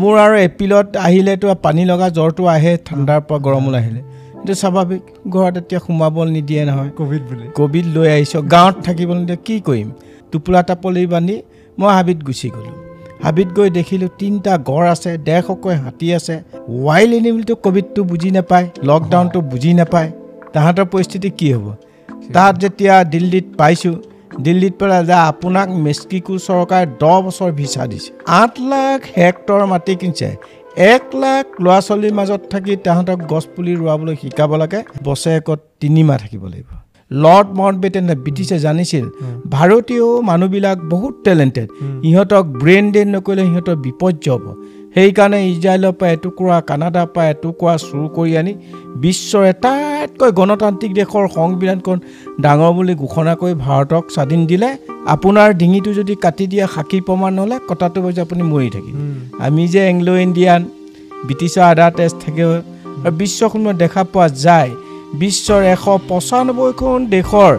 মোৰ আৰু এপ্ৰিলত আহিলেতো পানী লগা জ্বৰটো আহে ঠাণ্ডাৰ পৰা গৰমলৈ আহিলে। এইটো স্বাভাৱিক ঘৰত এতিয়া সোমাব নিদিয়ে নহয়। কভিড বুলি। কভিড লৈ আহিছোঁ গাঁৱত থাকিব নিদিয়ে কি কৰিম? টোপোলা টাপলি বান্ধি মই হাবিত গুচি গ'লোঁ। হাবিত গৈ দেখিলোঁ তিনিটা গড় আছে ডেৰশকৈ হাতী আছে। ৱাইল্ড এনিমেলটো কভিডটো বুজি নাপায় লকডাউনটো বুজি নাপায়। তাহাঁতৰ পৰিস্থিতি কি হ'ব? তাত যেতিয়া দিল্লীত পাইছোঁ দিল্লীত পেলাই যে আপোনাক মেক্সিকো চৰকাৰে দহ বছৰ ভিছা দিছে। আঠ লাখ হেক্টৰ মাটি কিনিছে। এক লাখ ল'ৰা ছোৱালীৰ মাজত থাকি তাহাঁতক গছপুলি ৰোৱাবলৈ শিকাব লাগে। বছৰেকত তিনিমাহ থাকিব লাগিব। লৰ্ড মাউণ্ট বেটেনে ব্ৰিটিছে জানিছিল ভাৰতীয় মানুহবিলাক বহুত টেলেণ্টেড ইহঁতক ব্ৰেইন ড্ৰেইন নকৰিলে সিহঁতৰ বিপৰ্য হ'ব। সেইকাৰণে ইজৰাইলৰ পৰা এটুকুৰা কানাডাৰ পৰা এটুকুৰা চুৰ কৰি আনি বিশ্বৰ আটাইতকৈ গণতান্ত্ৰিক দেশৰ সংবিধানখন ডাঙৰ বুলি ঘোষণা কৰি ভাৰতক স্বাধীন দিলে। আপোনাৰ ডিঙিটো যদি কাটি দিয়ে সাক্ষী প্ৰমাণ নহ'লে কটাটো হৈছে আপুনি মৰি থাকিব। আমি যে এংলো ইণ্ডিয়ান ব্ৰিটিছৰ আদা তেজ থাকে আৰু বিশ্বখনত দেখা পোৱা যায় বিশ্বৰ এশ পঁচানব্বৈখন দেশৰ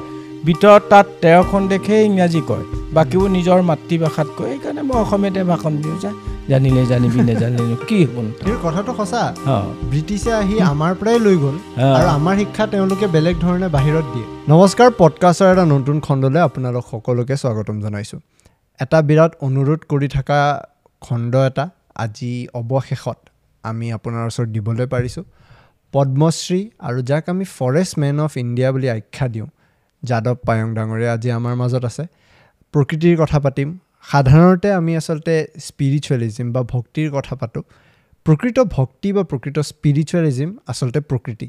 ভিতৰত তাত তেৰখন দেশে ইংৰাজী কয় বাকীবোৰ নিজৰ মাতৃভাষাত কয়। সেইকাৰণে মই অসমীয়াতে ভাষণ দিওঁ যে জানিলে জানিবি নেজানিলে কি? কিন্তু কথাটো সঁচা। ব্ৰিটিছে আহি আমাৰ পৰাই লৈ গ'ল। আৰু আমাৰ শিক্ষা তেওঁলোকে বেলেগ ধৰণে বাহিৰত দিয়ে। নমস্কাৰ পডকাষ্টৰ এটা নতুন খণ্ডলৈ আপোনালোক সকলোকে স্বাগতম জনাইছোঁ। এটা বিৰাট অনুৰোধ কৰি থকা খণ্ড এটা আজি অৱশেষত আমি আপোনাৰ ওচৰত দিবলৈ পাৰিছোঁ। পদ্মশ্ৰী আৰু যাক আমি ফৰেষ্ট মেন অফ ইণ্ডিয়া বুলি আখ্যা দিওঁ যাদৱ পায়ং ডাঙৰীয়া আজি আমাৰ মাজত আছে। প্ৰকৃতিৰ কথা পাতিম সাধাৰণতে আমি আচলতে স্পিৰিচুৱেলিজিম বা ভক্তিৰ কথা পাতোঁ। প্ৰকৃত ভক্তি বা প্ৰকৃত স্পিৰিচুৱেলিজিম আচলতে প্ৰকৃতি।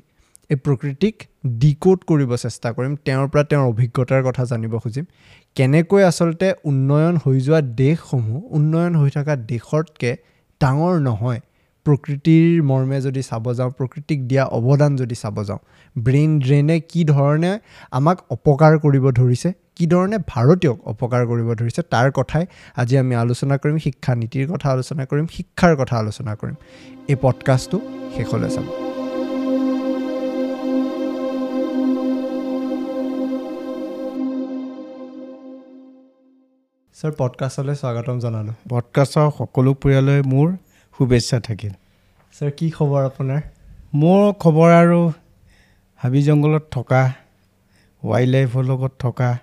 এই প্ৰকৃতিক ডিক'ড কৰিব চেষ্টা কৰিম তেওঁৰ পৰা তেওঁৰ অভিজ্ঞতাৰ কথা জানিব খুজিম। কেনেকৈ আচলতে উন্নয়ন হৈ যোৱা দেশসমূহ উন্নয়ন হৈ থকা দেশতকৈ ডাঙৰ নহয় প্ৰকৃতিৰ মৰ্মে যদি চাব যাওঁ প্ৰকৃতিক দিয়া অৱদান যদি চাব যাওঁ ব্ৰেইন ড্ৰেইনে কি ধৰণে আমাক অপকাৰ কৰিব ধৰিছে কি ধৰণে ভাৰতীয়ক অপকাৰ কৰিব ধৰিছে তাৰ কথাই আজি আমি আলোচনা কৰিম শিক্ষা নীতিৰ কথা আলোচনা কৰিম শিক্ষাৰ কথা আলোচনা কৰিম। এই পডকাষ্টটো শেষলৈ চাব ছাৰ পডকাষ্টলৈ স্বাগতম জনালোঁ। পডকাষ্টৰ সকলো পৰিয়াললৈ মোৰ শুভেচ্ছা থাকিল। ছাৰ কি খবৰ আপোনাৰ? মোৰ খবৰ আৰু হাবি জংঘলত থকা ৱাইল্ড লাইফৰ লগত থকা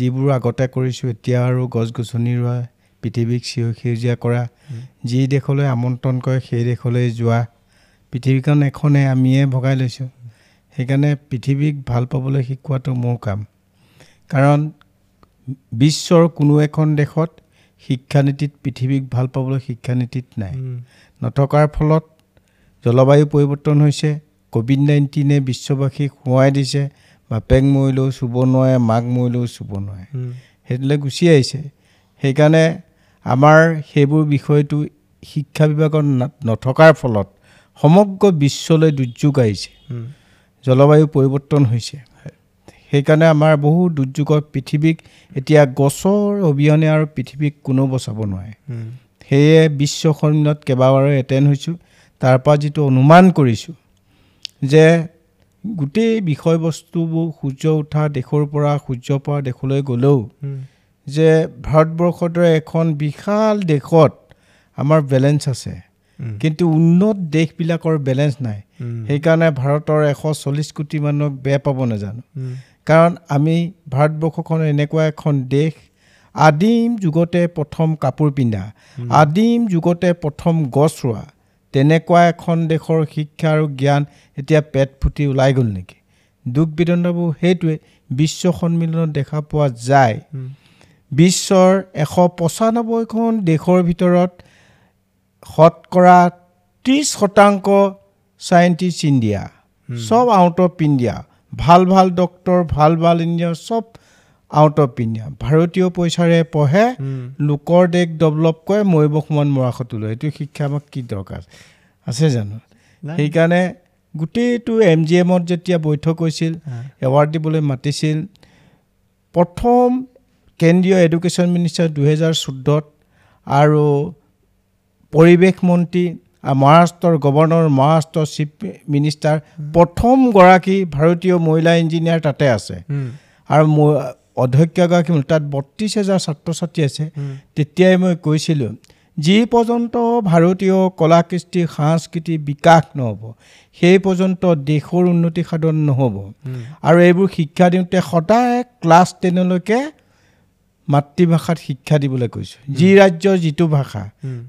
যিবোৰ আগতে কৰিছোঁ এতিয়া আৰু গছ গছনি ৰোৱা পৃথিৱীক সেউ সেউজীয়া কৰা যি দেশলৈ আমন্ত্ৰণ কৰে সেই দেশলৈ যোৱা। পৃথিৱীখন এখনে আমিয়ে ভগাই লৈছোঁ। সেইকাৰণে পৃথিৱীক ভাল পাবলৈ শিকোৱাটো মোৰ কাম। কাৰণ বিশ্বৰ কোনো এখন দেশত শিক্ষানীতিত পৃথিৱীক ভাল পাবলৈ শিক্ষানীতিত নাই। নথকাৰ ফলত জলবায়ু পৰিৱৰ্তন হৈছে ক'ভিড নাইণ্টিনে বিশ্ববাসীক সোঁৱাই দিছে বাপেক মৰিলেও চুব নোৱাৰে মাক মৰিলেও চুব নোৱাৰে। সেইটোলৈ গুচি আহিছে। সেইকাৰণে আমাৰ সেইবোৰ বিষয়টো শিক্ষা বিভাগত নথকাৰ ফলত সমগ্ৰ বিশ্বলৈ দুৰ্যোগ আহিছে। জলবায়ু পৰিৱৰ্তন হৈছে। সেইকাৰণে আমাৰ বহু দুৰ্যোগত পৃথিৱীক এতিয়া গছৰ অবিহনে আৰু পৃথিৱীক কোনো বচাব নোৱাৰে। সেয়ে বিশ্ব সন্মিলনত কেইবাবাৰো এটেণ্ড হৈছোঁ। তাৰ পৰা যিটো অনুমান কৰিছোঁ যে গোটেই বিষয়বস্তুবোৰ সূৰ্য উঠা দেশৰ পৰা সূৰ্য পৰা দেশলৈ গ'লেও যে ভাৰতবৰ্ষৰ দৰে এখন বিশাল দেশত আমাৰ বেলেঞ্চ আছে। কিন্তু উন্নত দেশবিলাকৰ বেলেঞ্চ নাই। সেইকাৰণে ভাৰতৰ এশ চল্লিছ কোটি মানুহক বেয়া পাব নাজানো। কাৰণ আমি ভাৰতবৰ্ষখন এনেকুৱা এখন দেশ আদিম যুগতে প্ৰথম কাপোৰ পিন্ধা আদিম যুগতে প্ৰথম গছ ৰোৱা তেনেকুৱা এখন দেশৰ শিক্ষা আৰু জ্ঞান এতিয়া পেট ফুটি ওলাই গ'ল নেকি? দুখ বেদনাবোৰ সেইটোৱে বিশ্ব সন্মিলনত দেখা পোৱা যায়। বিশ্বৰ এশ পঁচানব্বৈখন দেশৰ ভিতৰত শতকৰা ত্ৰিছ শতাংশ চাইণ্টিষ্ট ইণ্ডিয়া। চব আউট অফ ইণ্ডিয়া। ভাল ভাল ডক্তৰ ভাল ভাল ইঞ্জিনিয়াৰ চব আউট অফ ইণ্ডিয়া ভাৰতীয় পইচাৰে পঢ়ে লোকৰ দেশ ডেভেলপ কৰে মৰিব সমান মৰাশতো লয় এইটো শিক্ষা আমাক কি দৰকাৰ? আছে জানো। সেইকাৰণে গোটেইটো এম জি এমত যেতিয়া বৈঠক হৈছিল এৱাৰ্ড দিবলৈ মাতিছিল প্ৰথম কেন্দ্ৰীয় এডুকেশ্যন মিনিষ্টাৰ দুহেজাৰ চৈধ্যত আৰু পৰিৱেশ মন্ত্ৰী মহাৰাষ্ট্ৰৰ গভৰ্ণৰ মহাৰাষ্ট্ৰৰ চিফ মিনিষ্টাৰ প্ৰথমগৰাকী ভাৰতীয় মহিলা ইঞ্জিনিয়াৰ তাতে আছে। আৰু অধ্যক্ষগৰাকী তাত বত্ৰিছ হাজাৰ ছাত্ৰ ছাত্ৰী আছে তেতিয়াই মই কৈছিলোঁ যি পৰ্যন্ত ভাৰতীয় কলা কৃষ্টি সাংস্কৃতিক বিকাশ নহ'ব সেই পৰ্যন্ত দেশৰ উন্নতি সাধন নহ'ব। আৰু এইবোৰ শিক্ষা দিওঁতে সদায় ক্লাছ টেনলৈকে মাতৃভাষাত শিক্ষা দিবলৈ কৈছোঁ। যি ৰাজ্যৰ যিটো ভাষা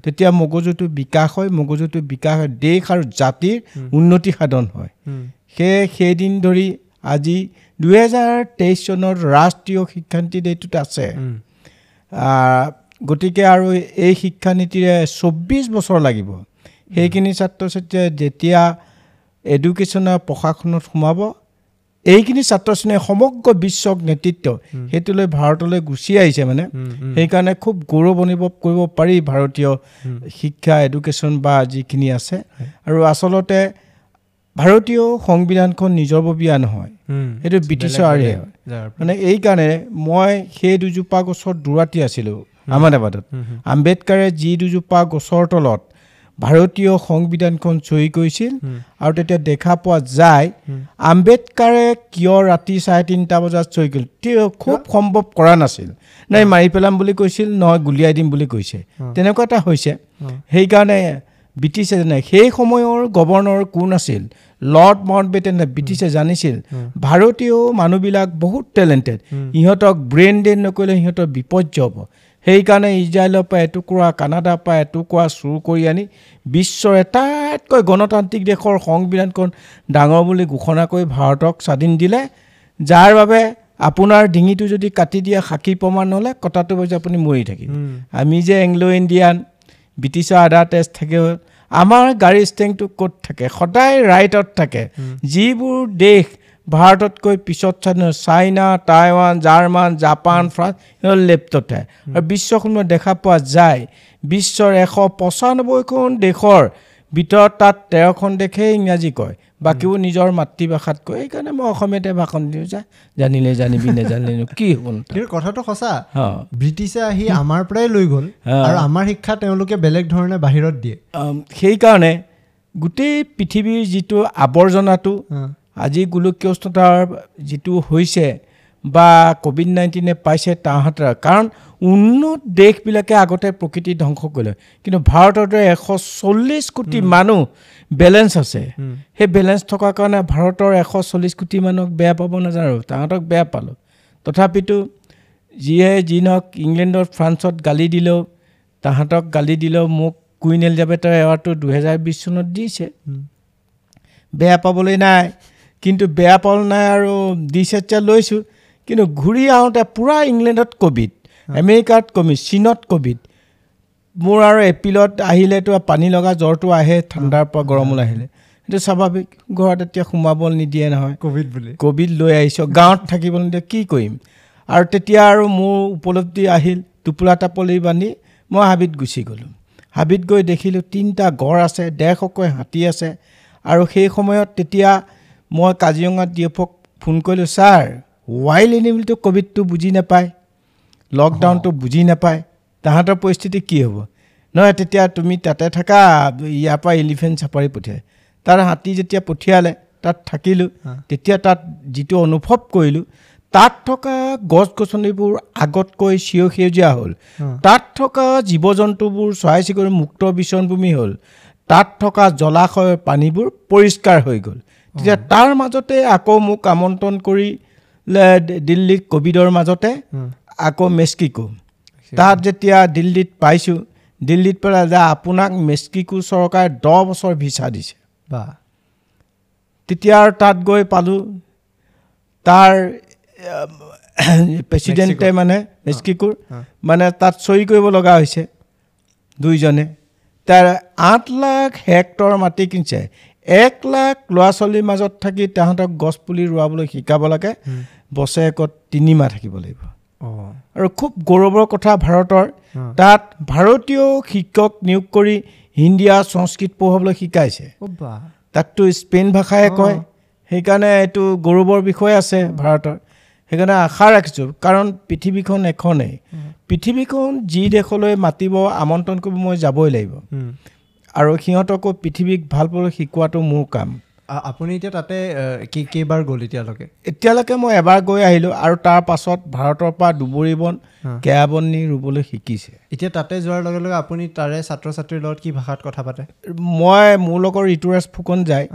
তেতিয়া মগজুটো বিকাশ হয় মগজুটো বিকাশ হয় দেশ আৰু জাতিৰ উন্নতি সাধন হয়। সেয়ে সেইদিন ধৰি আজি দুহেজাৰ তেইছ চনত ৰাষ্ট্ৰীয় শিক্ষানীতি এইটোত আছে। গতিকে আৰু এই শিক্ষানীতিৰে চৌব্বিছ বছৰ লাগিব। সেইখিনি ছাত্ৰ ছাত্ৰীয়ে যেতিয়া এডুকেশ্যনৰ প্ৰশাসনত সোমাব এইখিনি ছাত্ৰ ছাত্ৰীয়ে সমগ্ৰ বিশ্বক নেতৃত্ব সেইটোলৈ ভাৰতলৈ গুচি আহিছে মানে। সেইকাৰণে খুব গৌৰৱ অনুভৱ কৰিব পাৰি ভাৰতীয় শিক্ষা এডুকেশ্যন বা যিখিনি আছে। আৰু আচলতে ভাৰতীয় সংবিধানখন নিজৰববীয়া নহয়। সেইটো ব্ৰিটিছৰে হয় মানে এইকাৰণে মই সেই দুজোপা গছৰ দুৰাতি আছিলোঁ আহমেদাবাদত। আম্বেদকাৰে যি দুজোপা গছৰ তলত ভাৰতীয় সংবিধানখন চহী কৰিছিল আৰু তেতিয়া দেখা পোৱা যায় আম্বেদকাৰে কিয় ৰাতি চাৰে তিনিটা বজাত চহী কৰিল? তেওঁ খুব সম্ভৱ কৰা নাছিল। নাই মাৰি পেলাম বুলি কৈছিল নহয় গুলিয়াই দিম বুলি কৈছে। তেনেকুৱা এটা হৈছে। সেইকাৰণে ব্ৰিটিছে জানে সেই সময়ৰ গভৰ্ণৰ কোন আছিল? লৰ্ড মাউণ্ট বেটেনে ব্ৰিটিছে জানিছিল ভাৰতীয় মানুহবিলাক বহুত টেলেণ্টেড। ইহঁতক ব্ৰেইন ড্ৰেইন নকৰিলে সিহঁতৰ বিপৰ্য হ'ব। সেইকাৰণে ইজৰাইলৰ পৰা এটুকুৰা কানাডাৰ পৰা এটুকুৰা চুৰ কৰি আনি বিশ্বৰ আটাইতকৈ গণতান্ত্ৰিক দেশৰ সংবিধানখন ডাঙৰ বুলি ঘোষণা কৰি ভাৰতক স্বাধীন দিলে যাৰ বাবে আপোনাৰ ডিঙিটো যদি কাটি দিয়ে সাক্ষী প্ৰমাণ নহ'লে কটাটো হৈছে আপুনি মৰি থাকিব। আমি যে এংলো ইণ্ডিয়ান ব্ৰিটিছৰ আধা তেজ থাকে আমাৰ গাড়ী ষ্টেংটো ক'ত থাকে? সদায় ৰাইটত থাকে। যিবোৰ দেশ ভাৰততকৈ পিছত China Taiwan German Japan France সিহঁত লেফ্টতে আৰু বিশ্বখনত দেখা পোৱা যায় বিশ্বৰ এশ পঁচানব্বৈখন দেশৰ ভিতৰত তাত তেৰখন দেশে ইংৰাজী কয়। বাকীবোৰ নিজৰ মাতৃভাষাত কয় সেইকাৰণে মই অসমীয়াতে ভাষণ দিওঁ যে জানিলে জানিবি নেজানিলে কি হ'ব কথাটো সঁচা ব্ৰিটিছে আহি আমাৰ পৰাই লৈ গ'ল। আৰু আমাৰ শিক্ষা তেওঁলোকে বেলেগ ধৰণে বাহিৰত দিয়ে। সেইকাৰণে গোটেই পৃথিৱীৰ যিটো আৱৰ্জনাটো আজি গোলকীয় উষ্ণতাৰ যিটো হৈছে বা ক'ভিড নাইণ্টিনে পাইছে তাহাঁতৰ কাৰণ উন্নত দেশবিলাকে আগতে প্ৰকৃতি ধ্বংস কৰিলে। কিন্তু ভাৰতৰ দৰে এশ চল্লিছ কোটি মানুহ বেলেঞ্চ আছে। সেই বেলেঞ্চ থকাৰ কাৰণে ভাৰতৰ এশ চল্লিছ কোটি মানুহক বেয়া পাব নাজানো তাহাঁতক বেয়া পালোঁ। তথাপিতো যিয়ে যি নহওক ইংলেণ্ডত ফ্ৰান্সত গালি দিলেও তাহাঁতক গালি দিলেও মোক কুইন এলিজাবেথৰ এৱাৰ্ডটো দুহেজাৰ বিছ চনত দিছে। বেয়া পাবলৈ নাই। কিন্তু বেয়া পাবলৈ নাই আৰু দিছে এতিয়া লৈছোঁ। কিন্তু ঘূৰি আহোঁতে পূৰা ইংলেণ্ডত ক'ভিড আমেৰিকাত কমি চীনত ক'ভিড। মোৰ আৰু এপ্ৰিলত আহিলেতো পানী লগা জ্বৰটো আহে ঠাণ্ডাৰ পৰা গৰমলৈ আহিলে সেইটো স্বাভাৱিক ঘৰত এতিয়া সোমাব নিদিয়ে নহয়। ক'ভিড বুলি। ক'ভিড লৈ আহিছোঁ গাঁৱত থাকিব নিদিয়ে কি কৰিম? আৰু তেতিয়া আৰু মোৰ উপলব্ধি আহিল টোপোলা টাপলি বান্ধি মই হাবিত গুচি গ'লোঁ। হাবিত গৈ দেখিলোঁ তিনিটা গড় আছে ডেৰশকৈ হাতী আছে। আৰু সেই সময়ত তেতিয়া মই কাজিৰঙা ডি এফক ফোন কৰিলোঁ ছাৰ ৱাইল্ড এনিমেলটো ক'ভিডটো বুজি নাপায় লকডাউনটো বুজি নাপায় তাহাঁতৰ পৰিস্থিতি কি হ'ব নহয় তেতিয়া তুমি তাতে থাকা ইয়াৰ পৰা এলিফেণ্ট চাফাৰী পঠিয়াই তাৰ হাতী যেতিয়া পঠিয়ালে তাত থাকিলোঁ তেতিয়া তাত যিটো অনুভৱ কৰিলোঁ তাত থকা গছ গছনিবোৰ আগতকৈ চিৰ সেউজীয়া হ'ল তাত থকা জীৱ জন্তুবোৰ চৰাই চিৰিকটি মুক্ত বিচৰণভূমি হ'ল তাত থকা জলাশয়ৰ পানীবোৰ পৰিষ্কাৰ হৈ গ'ল তেতিয়া তাৰ মাজতে আকৌ মোক আমন্ত্ৰণ কৰিলে দিল্লীত ক'ভিডৰ মাজতে আকৌ মেক্সিকো। তাত যেতিয়া দিল্লীত পাইছোঁ দিল্লীত পেলাই যে আপোনাক মেক্সিকো চৰকাৰে দহ বছৰ ভিছা দিছে। বা। তেতিয়া আৰু তাত গৈ পালোঁ। তাৰ প্ৰেচিডেণ্টে মানে মেক্সিকোৰ মানে তাত চহী কৰিব লগা হৈছে। দুইজনে। তাৰ আঠ লাখ হেক্টৰ মাটি কিনিছে। এক লাখ ল'ৰা ছোৱালীৰ মাজত থাকি তাহাঁতক গছপুলি ৰোৱাবলৈ শিকাব লাগে। বছৰেকত তিনিমাহ থাকিব লাগিব। আৰু খুব গৌৰৱৰ কথা ভাৰতৰ। তাত ভাৰতীয় শিক্ষক নিয়োগ কৰি হিন্দী আৰু সংস্কৃত পঢ়াবলৈ শিকাইছে। তাততো স্পেইন ভাষাই কয়। সেইকাৰণে এইটো গৌৰৱৰ বিষয় আছে ভাৰতৰ। সেইকাৰণে আশা ৰাখিছোঁ কাৰণ পৃথিৱীখন এখনেই। পৃথিৱীখন যি দেশলৈ মাতিব আমন্ত্ৰণ কৰিব মই যাবই লাগিব। আৰু সিহঁতকো পৃথিৱীক ভাল পাবলৈ শিকোৱাটো মোৰ কাম। আপুনি এতিয়া তাতে কেই কেইবাৰ গ'ল এতিয়ালৈকে? এতিয়ালৈকে মই এবাৰ গৈ আহিলোঁ আৰু তাৰ পাছত ভাৰতৰ পৰা দুবৰি বন হা। কেয়াবন নি ৰুবলৈ শিকিছে। এতিয়া তাতে যোৱাৰ লগে লগে আপুনি তাৰে ছাত্ৰ ছাত্ৰীৰ লগত কি ভাষাত কথা পাতে? মই মোৰ লগৰ ঋতুৰাজ ফুকন যায়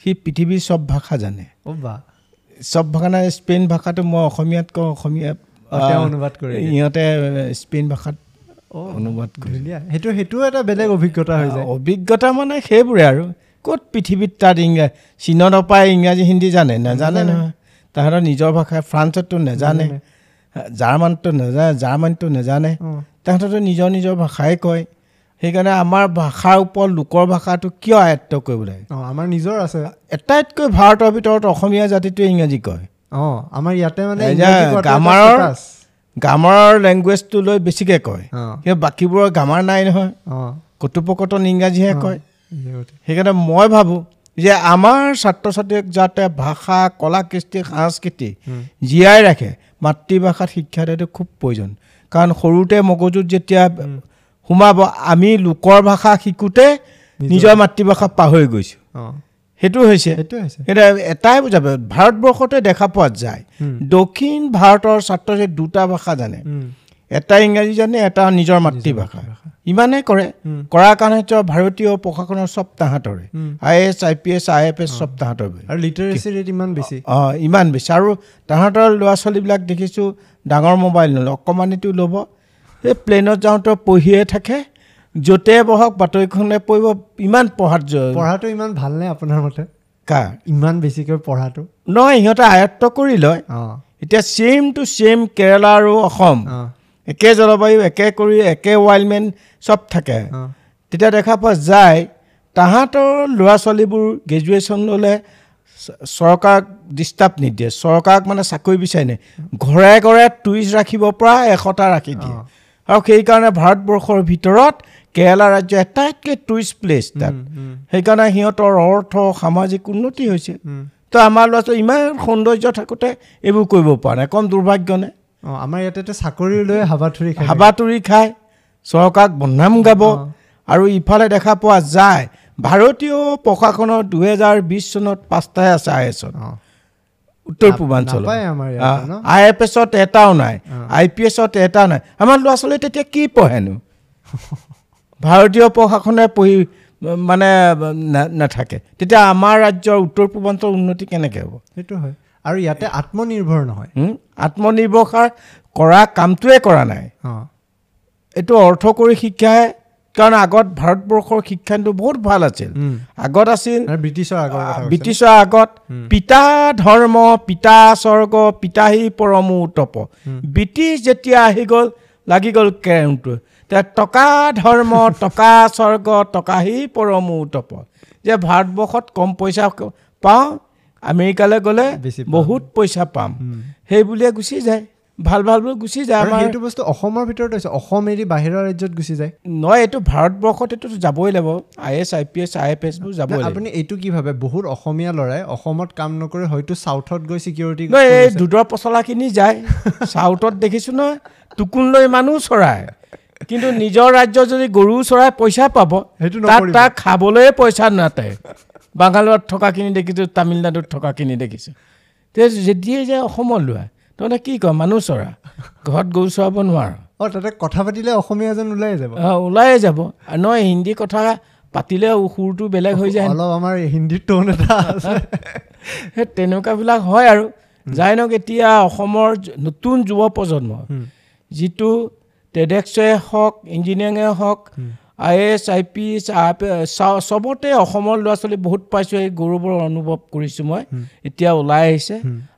সি পৃথিৱীৰ চব ভাষা জানে। চব ভাষা নাই স্পেইন ভাষাটো মই অসমীয়াত কওঁ অসমীয়া অনুবাদ কৰি। ইহঁতে স্পেইন ভাষাত অনুবাদ কৰে সেইটো সেইটোও এটা বেলেগ অভিজ্ঞতা হৈ যায়। অভিজ্ঞতা মানে সেইবোৰে আৰু। ক'ত পৃথিৱীত তাত ইংৰাজী চীনত পাই ইংৰাজী হিন্দী জানে? নাজানে। নহয়। তাহাঁতৰ নিজৰ ভাষা ফ্ৰান্সততো নাজানে। জাৰ্মানতো নাজানে জাৰ্মানীতো নাজানে। অঁ। তাহাঁততো নিজৰ নিজৰ ভাষাই কয়। সেইকাৰণে আমাৰ ভাষাৰ ওপৰত লোকৰ ভাষাটো কিয় আয়ত্ব কৰিব লাগে অঁ আমাৰ নিজৰ আছে। আটাইতকৈ ভাৰতৰ ভিতৰত অসমীয়া জাতিটোৱে ইংৰাজী কয়। অঁ আমাৰ ইয়াতে মানে গ্ৰামাৰৰ- গ্ৰামাৰৰ লেংগুৱেজটো লৈ বেছিকৈ কয়। কিন্তু বাকীবোৰৰ গ্ৰামাৰ নাই নহয়। কথোপকথন ইংৰাজীহে কয়। সেইকাৰণে মই ভাবোঁ যে আমাৰ ছাত্ৰ ছাত্ৰীক যাতে ভাষা কলা কৃষ্টি সংস্কৃতি। জীয়াই ৰাখে মাতৃভাষাত শিক্ষা দিয়াটো খুব প্ৰয়োজন। কাৰণ সৰুতে মগজুত যেতিয়া। সোমাব আমি লোকৰ ভাষা শিকোঁতে নিজৰ মাতৃভাষা পাহৰি গৈছোঁ। সেইটো হৈছে সেইটোৱে এতিয়া এটাই বুজাব ভাৰতবৰ্ষতে দেখা পোৱা যায়। দক্ষিণ ভাৰতৰ ছাত্ৰ ছাত্ৰী দুটা ভাষা জানে। এটা ইংৰাজী জানে এটা নিজৰ মাতৃভাষা। ইমানেই কৰে। কৰাৰ কাৰণে ভাৰতীয় প্ৰশাসনৰ চব তাহাঁতৰে। I S I P S I F S চব তাহাঁতৰ আৰু লিটাৰেচি ৰেট ইমান বেছি অঁ ইমান বেছি আৰু তাহাঁতৰ ল'ৰা ছোৱালীবিলাক দেখিছোঁ ডাঙৰ মোবাইল নলয় অকণমানিটো ল'ব এই প্লেনত যাওঁতে পঢ়িয়ে থাকে য'তে বহক বাতৰিখনে পঢ়িব ইমান পঢ়াত পঢ়াটো ইমান ভালনে আপোনাৰ মতে? কাৰ? ইমান বেছিকৈ পঢ়াটো? নহয় সিহঁতে আয়ত্ব কৰি লয়। এতিয়া ছেইম টু ছেইম কেৰেলা আৰু অসম। একে জলবায়ু একে কৰি একে ৱাইল্ডমেন চব থাকে। তেতিয়া দেখা পোৱা যায় তাহাঁতৰ ল'ৰা ছোৱালীবোৰ গ্ৰেজুৱেশ্যন ল'লে চৰকাৰক ডিষ্টাৰ্ব নিদিয়ে। চৰকাৰক মানে চাকৰি বিচাৰি নাই ঘৰে ঘৰে টুৰিষ্ট ৰাখিব পৰা এশটা ৰাখি দিয়ে। আৰু সেইকাৰণে ভাৰতবৰ্ষৰ ভিতৰত কেৰেলা ৰাজ্য আটাইতকৈ টুৰিষ্ট প্লেচ তাত। সেইকাৰণে সিহঁতৰ অৰ্থ সামাজিক উন্নতি হৈছে। তো আমাৰ ল'ৰা ছোৱালী ইমান সৌন্দৰ্য থাকোঁতে এইবোৰ কৰিব পৰা নাই। কম দুৰ্ভাগ্য নে? অঁ আমাৰ ইয়াতে চাকৰি লৈ হাবাথুৰি। হাবাতুৰি খায়। চৰকাৰক বদনাম গাব। আৰু ইফালে দেখা পোৱা যায় ভাৰতীয় প্ৰশাসনৰ দুহেজাৰ বিছ চনত পাঁচটাহে আছে আই এছত অঁ। উত্তৰ পূৰ্বাঞ্চলত? আই এফ এছত এটাও নাই। আই পি এছত এটাও নাই। আমাৰ ল'ৰা ছোৱালীয়ে তেতিয়া কি পঢ়েনো? ভাৰতীয় প্ৰশাসনে পঢ়ি মানে নাথাকে। তেতিয়া আমাৰ ৰাজ্যৰ উত্তৰ পূৰ্বাঞ্চলৰ উন্নতি কেনেকৈ হ'ব? সেইটো হয়। আৰু ইয়াতে আত্মনিৰ্ভৰ নহয়? আত্মনিৰ্ভৰশাৰ কৰা কামটোৱে কৰা নাই। এইটো অৰ্থ কৰি শিক্ষাহে কাৰণ আগত ভাৰতবৰ্ষৰ শিক্ষাটো বহুত ভাল আছিল। আগত আছিল ব্ৰিটিছৰ কৈছে। ব্ৰিটিছৰ আগত পিতা ধৰ্ম পিতা স্বৰ্গ পিতাহী পৰমো তপ। ব্ৰিটিছ যেতিয়া আহি গ'ল লাগি গ'ল কেৰেংটো টকা ধৰ্ম টকা স্বৰ্গ টকাহী পৰমো তপ। যে ভাৰতবৰ্ষত কম পইচা পাওঁ আমেৰিকালৈ গ'লে। বহুত পইচা পাম। উম। সেই বুলিয়ে গুচি যায়। ভাল ভালবোৰ গুচি যায় আমাৰ বস্তু অসমৰ ভিতৰত হৈছে। অসম এৰি বাহিৰৰ ৰাজ্যত গুচি যায়। নহয় এইটো ভাৰতবৰ্ষত এইটো যাবই লাগিব। I S I P S I F এছবোৰ লাগিব। আপুনি এইটো কি ভাবে? বহুত অসমীয়া ল'ৰাই অসমত কাম নকৰি হয়তো চাউথত গৈ চিকিউৰিটি নহয় এই দুধৰ পচলাখিনি যায়। চাউথত দেখিছোঁ নহয় টুকুন লৈ মানুহ চৰাই। কিন্তু নিজৰ ৰাজ্যত যদি গৰু চৰাই পইচা পাব তাত। তাক খাবলৈ পইচা নাটে। বাংগালোৰত থকাখিনি দেখিছোঁ তামিলনাডুত থকাখিনি দেখিছোঁ। তে যেতিয়াই যে অসমত লোৱা তহঁতে কি কয় মানুহ চৰা ঘৰত গৰু চৰাব নোৱাৰ। অঁ তাতে কথা পাতিলে অসমীয়া যেন ওলাই যাব। অঁ, ওলায়ে যাব। নহয় হিন্দী কথা পাতিলে সুৰটো বেলেগ হৈ যায়। অলপ আমাৰ হিন্দীৰ টোন এটা আছে। সেই তেনেকুৱাবিলাক হয় আৰু। যাই নহওক এতিয়া অসমৰ নতুন যুৱ প্ৰজন্ম। যিটো টেডেক্সে হওক ইঞ্জিনিয়াৰিঙে হওক I S I P S চবতে অসমৰ ল'ৰা ছোৱালী বহুত পাইছোঁ এই গৌৰৱৰ অনুভৱ কৰিছোঁ মই। এতিয়া ওলাই আহিছে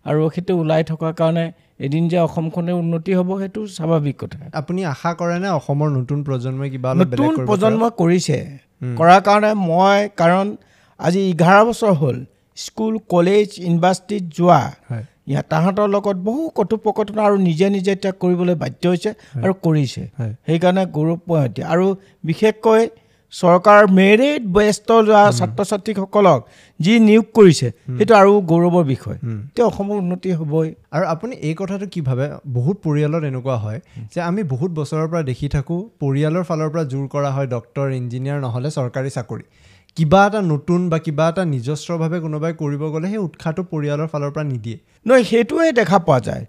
আৰু সেইটো ওলাই থকাৰ কাৰণে এদিন যে অসমখনে উন্নতি হ'ব সেইটো স্বাভাৱিক কথা। আপুনি আশা কৰেনে অসমৰ নতুন প্ৰজন্মই কিবা নতুন প্ৰজন্মই কৰিছে। কৰাৰ কাৰণে মই কাৰণ আজি এঘাৰ বছৰ হ'ল স্কুল কলেজ ইউনিভাৰ্চিটিত যোৱা। ইয়াত তাহাঁতৰ লগত বহু কথোপকথন আৰু নিজে নিজে এতিয়া কৰিবলৈ বাধ্য হৈছে আৰু কৰিছে। সেইকাৰণে গৌৰৱ পোৱা এতিয়া। আৰু বিশেষকৈ চৰকাৰ মেৰিট ব্যস্ত যোৱা ছাত্ৰ ছাত্ৰীসকলক যি নিয়োগ কৰিছে সেইটো আৰু গৌৰৱৰ বিষয়। এতিয়া অসমৰ উন্নতি হ'বই। আৰু আপুনি এই কথাটো কি ভাবে? বহুত পৰিয়ালত এনেকুৱা হয় যে আমি বহুত বছৰৰ পৰা দেখি থাকোঁ পৰিয়ালৰ ফালৰ পৰা জোৰ কৰা হয় ডক্তৰ ইঞ্জিনিয়াৰ নহ'লে চৰকাৰী চাকৰি। কিবা এটা নতুন বা কিবা এটা নিজস্বভাৱে কোনোবাই কৰিব গ'লে সেই উৎসাহটো পৰিয়ালৰ ফালৰ পৰা নিদিয়ে। নহয় সেইটোৱে দেখা পোৱা যায়।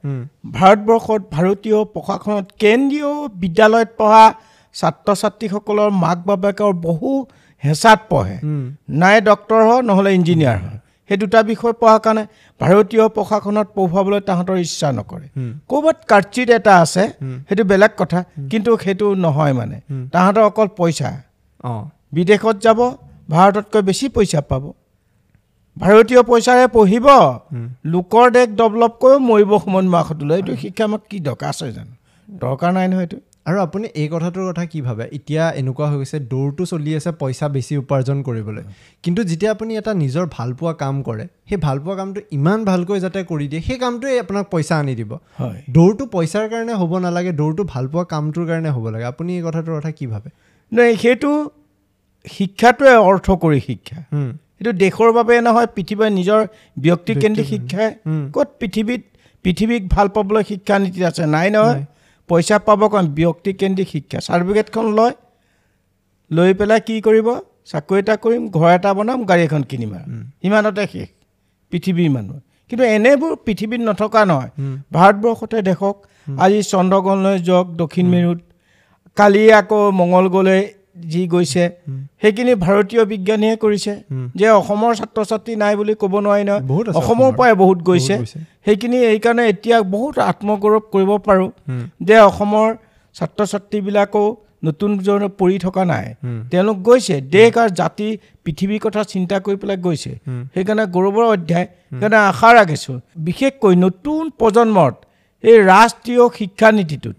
ভাৰতবৰ্ষত ভাৰতীয় প্ৰশাসনত কেন্দ্ৰীয় বিদ্যালয়ত পঢ়া ছাত্ৰ ছাত্ৰীসকলৰ মাক বাপেকৰ বহু হেঁচাত পঢ়ে। নাই ডক্তৰ হয় নহ'লে ইঞ্জিনিয়াৰ হয়। সেই দুটা বিষয় পঢ়াৰ কাৰণে ভাৰতীয় প্ৰশাসনত পঢ়ুৱাবলৈ তাহাঁতৰ ইচ্ছা নকৰে। ক'ৰবাত কাৰ্চিত এটা আছে সেইটো বেলেগ কথা কিন্তু সেইটো নহয় মানে। তাহাঁতৰ অকল পইচা। অঁ। বিদেশত যাব ভাৰততকৈ বেছি পইচা পাব। ভাৰতীয় পইচাৰে পঢ়িব লোকৰ দেশ ডেভেলপ কৰিও মৰিব সময়ত মাকহঁতলৈ এইটো শিক্ষা আমাক কি দৰকাৰ আছে জানো? দৰকাৰ নাই নহয় এইটো। আৰু আপুনি এই কথাটোৰ কথা কি ভাবে? এতিয়া এনেকুৱা হৈ গৈছে দৌৰটো চলি আছে পইচা বেছি উপাৰ্জন কৰিবলৈ। কিন্তু যেতিয়া আপুনি এটা নিজৰ ভালপোৱা কাম কৰে সেই ভালপোৱা কামটো ইমান ভালকৈ যাতে কৰি দিয়ে সেই কামটোৱে আপোনাক পইচা আনি দিব। হয়। দৌৰটো পইচাৰ কাৰণে হ'ব নালাগে দৌৰটো ভালপোৱা কামটোৰ কাৰণে হ'ব লাগে। আপুনি এই কথাটোৰ কথা কি ভাবে? নাই সেইটো শিক্ষাটোৱে অৰ্থ কৰি শিক্ষা। এইটো দেশৰ বাবে নহয় পৃথিৱীৰ নিজৰ ব্যক্তিকেন্দ্ৰিক শিক্ষাই। ক'ত পৃথিৱীত পৃথিৱীক ভাল পাবলৈ শিক্ষা নীতি আছে? নাই নহয়। পইচা পাব কাৰণ ব্যক্তিকেন্দ্ৰিক শিক্ষা। চাৰ্টিফিকেটখন লয় লৈ পেলাই কি কৰিব? চাকৰি এটা কৰিম ঘৰ এটা বনাম গাড়ী এখন কিনিম আৰু। সিমানতে শেষ। পৃথিৱীৰ মানুহ। কিন্তু এনেবোৰ পৃথিৱীত নথকা নহয়। ভাৰতবৰ্ষতে দেখক আজি চন্দ্ৰগ্ৰহণলৈ যাওক দক্ষিণ মেৰুত কালি আকৌ মংগলগলৈ যি গৈছে সেইখিনি ভাৰতীয় বিজ্ঞানীয়ে কৰিছে যে অসমৰ ছাত্ৰ ছাত্ৰী নাই বুলি ক'ব নোৱাৰি নহয়। অসমৰ। পৰাই বহুত গৈছে। সেইখিনি এইকাৰণে এতিয়া বহুত আত্মগৌৰৱ কৰিব পাৰোঁ যে অসমৰ ছাত্ৰ ছাত্ৰীবিলাকেও নতুন ধৰণে পঢ়ি থকা নাই। তেওঁলোক গৈছে দেশ আৰু জাতি পৃথিৱীৰ কথা চিন্তা কৰি পেলাই গৈছে। সেইকাৰণে গৌৰৱৰ অধ্যায় সেইকাৰণে আশা ৰাখিছোঁ বিশেষকৈ নতুন প্ৰজন্মত এই ৰাষ্ট্ৰীয় শিক্ষা নীতিটোত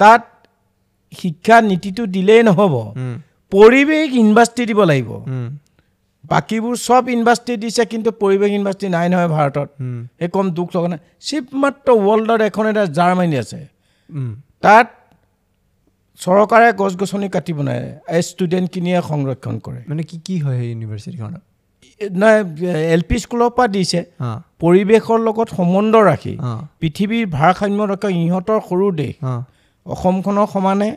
তাত শিক্ষা নীতিটো দিলেই নহ'ব। পৰিৱেশ ইউনিভাৰ্চিটি দিব লাগিব। বাকীবোৰ চব ইউনিভাৰ্চিটি দিছে কিন্তু পৰিৱেশ ইউনিভাৰ্চিটি নাই নহয় ভাৰতত। সেই কম দুখ লগা নাই। চিপ মাত্ৰ ৱৰ্ল্ডত এখন এটা জাৰ্মানী আছে। তাত চৰকাৰে গছ গছনি কাটিব এই ষ্টুডেণ্টখিনিয়ে সংৰক্ষণ কৰে। মানে কি কি হয় সেই ইউনিভাৰ্চিটিখনত? নাই এল পি স্কুলৰ পৰা দিছে। পৰিৱেশৰ লগত সম্বন্ধ ৰাখি পৃথিৱীৰ ভাৰসাম্য ৰক্ষা ইহঁতৰ সৰু দেশ। অসমখনৰ সমানে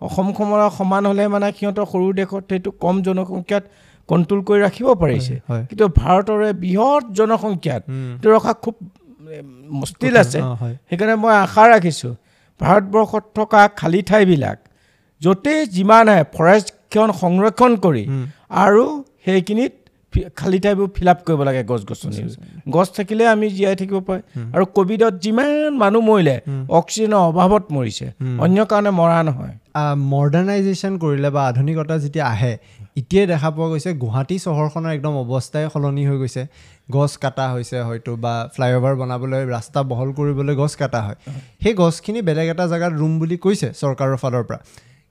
অসমখনৰ সমান হ'লে মানে সিহঁতৰ সৰু দেশত সেইটো কম জনসংখ্যাত কণ্ট্ৰল কৰি ৰাখিব পাৰিছে। কিন্তু ভাৰতৰে বৃহৎ জনসংখ্যাত। সেইটো ৰখা খুব এ, মুস্কিল আছে। সেইকাৰণে মই আশা ৰাখিছোঁ ভাৰতবৰ্ষত থকা খালী ঠাইবিলাক য'তেই যিমান আহে ফৰেষ্টখন সংৰক্ষণ কৰি আৰু সেইখিনিত খালী ঠাইবোৰ ফিল আপ কৰিব লাগে গছ গছনি। গছ থাকিলে আমি জীয়াই থাকিব পাৰে। আৰু ক'ভিডত যিমান মানুহ মৰিলে অক্সিজেনৰ অভাৱত মৰিছে। অন্য কাৰণে মৰা নহয়। মডাৰ্ণাইজেশ্যন কৰিলে বা আধুনিকতা যেতিয়া আহে এতিয়াই দেখা পোৱা গৈছে গুৱাহাটী চহৰখনৰ একদম অৱস্থাই সলনি হৈ গৈছে। গছ কাটা হৈছে হয়তো বা ফ্লাইঅভাৰ বনাবলৈ ৰাস্তা বহল কৰিবলৈ গছ কাটা হয়। সেই গছখিনি বেলেগ এটা জেগাত ৰুম বুলি কৈছে চৰকাৰৰ ফালৰ পৰা।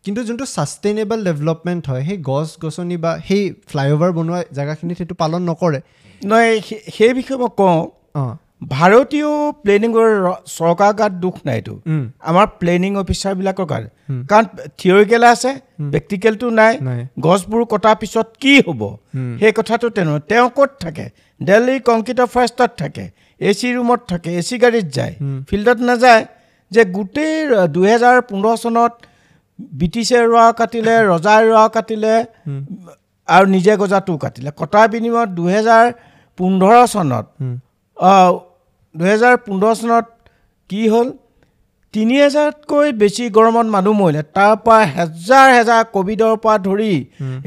কিন্তু যোনটো ছাষ্টেইনেবল ডেভেলপমেণ্ট হয় সেই গছ গছনি বা সেই ফ্লাইঅভাৰ বনোৱা জেগাখিনিত সেইটো পালন নকৰে। নহয় সেই- বিষয়ে মই কওঁ অঁ। ভাৰতীয় প্লেনিঙৰ চৰকাৰ গাত দুখ নাইতো আমাৰ প্লেনিং অফিচাৰবিলাকৰ গাত। কাৰণ থিয়ৰিকেল আছে প্ৰেক্টিকেলটো নাই গছবোৰ কটাৰ পিছত কি হ'ব। সেই কথাটো তেনেকুৱা তেওঁ ক'ত থাকে? দিল্লীৰ কংক্ৰিটৰ ফৰেষ্টত থাকে এ চি ৰুমত থাকে এ চি গাড়ীত যায় ফিল্ডত নাযায় যে গোটেই দুহেজাৰ পোন্ধৰ চনত ব্ৰিটিছে ৰোৱা কাটিলে ৰজাই ৰোৱা কাটিলে আৰু নিজে গজাটো কাটিলে। কটাৰ বিনিময়ত দুহেজাৰ পোন্ধৰ চনত দুহেজাৰ পোন্ধৰ চনত কি হ'ল? তিনি হেজাৰতকৈ বেছি গৰমত মানুহ মৰিলে। তাৰ পৰা হেজাৰ হেজাৰ ক'ভিডৰ পৰা ধৰি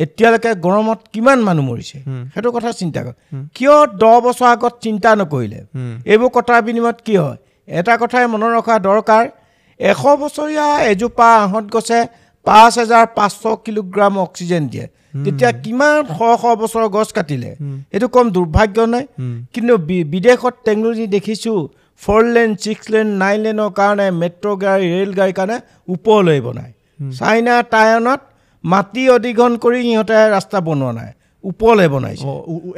এতিয়ালৈকে গৰমত কিমান মানুহ মৰিছে? সেইটো কথা চিন্তা কৰ। কিয় দহ বছৰ আগত চিন্তা নকৰিলে? এইবোৰ কটাৰ বিনিময়ত কি হয়? এটা কথাই মনত ৰখা দৰকাৰ এশ বছৰীয়া এজোপা আহঁত গছে পাঁচ হেজাৰ পাঁচশ কিলোগ্ৰাম অক্সিজেন দিয়ে। তেতিয়া কিমান শ শ বছৰৰ গছ কাটিলে? এইটো কম দুৰ্ভাগ্য নাই কিন্তু বিদেশত টেকন'লজি দেখিছোঁ four lane six lane nine লেনৰ কাৰণে মেট্ৰ' গাড়ী ৰেল গাড়ীৰ কাৰণে ওপৰলৈ বনায়। চাইনা টাইৱানত মাটি অধিগ্ৰহণ কৰি সিহঁতে ৰাস্তা বনোৱা নাই ওপৰলৈ বনাইছে।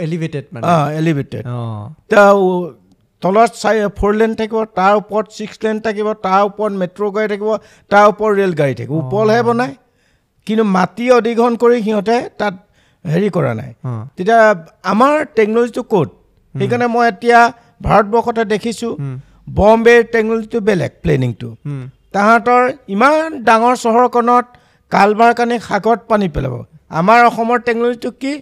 এলিভেটেড এলিভেটেড তলত চাই ফ'ৰ লেন থাকিব তাৰ ওপৰত ছিক্স লেন থাকিব তাৰ ওপৰত মেট্ৰ' গাড়ী থাকিব তাৰ ওপৰত ৰেল গাড়ী থাকিব ওপৰলৈহে বনায় কিন্তু মাটি অধিগ্ৰহণ কৰি সিহঁতে তাত হেৰি কৰা নাই। তেতিয়া আমাৰ টেকন'লজিটো ক'ত? সেইকাৰণে মই এতিয়া ভাৰতবৰ্ষতে দেখিছোঁ বম্বেৰ টেকন'লজিটো বেলেগ প্লেনিংটো তাহাঁতৰ ইমান ডাঙৰ চহৰখনত কালভাৰ কানি সাগৰত পানী পেলাব। আমাৰ অসমৰ টেকন'লজিটো কি?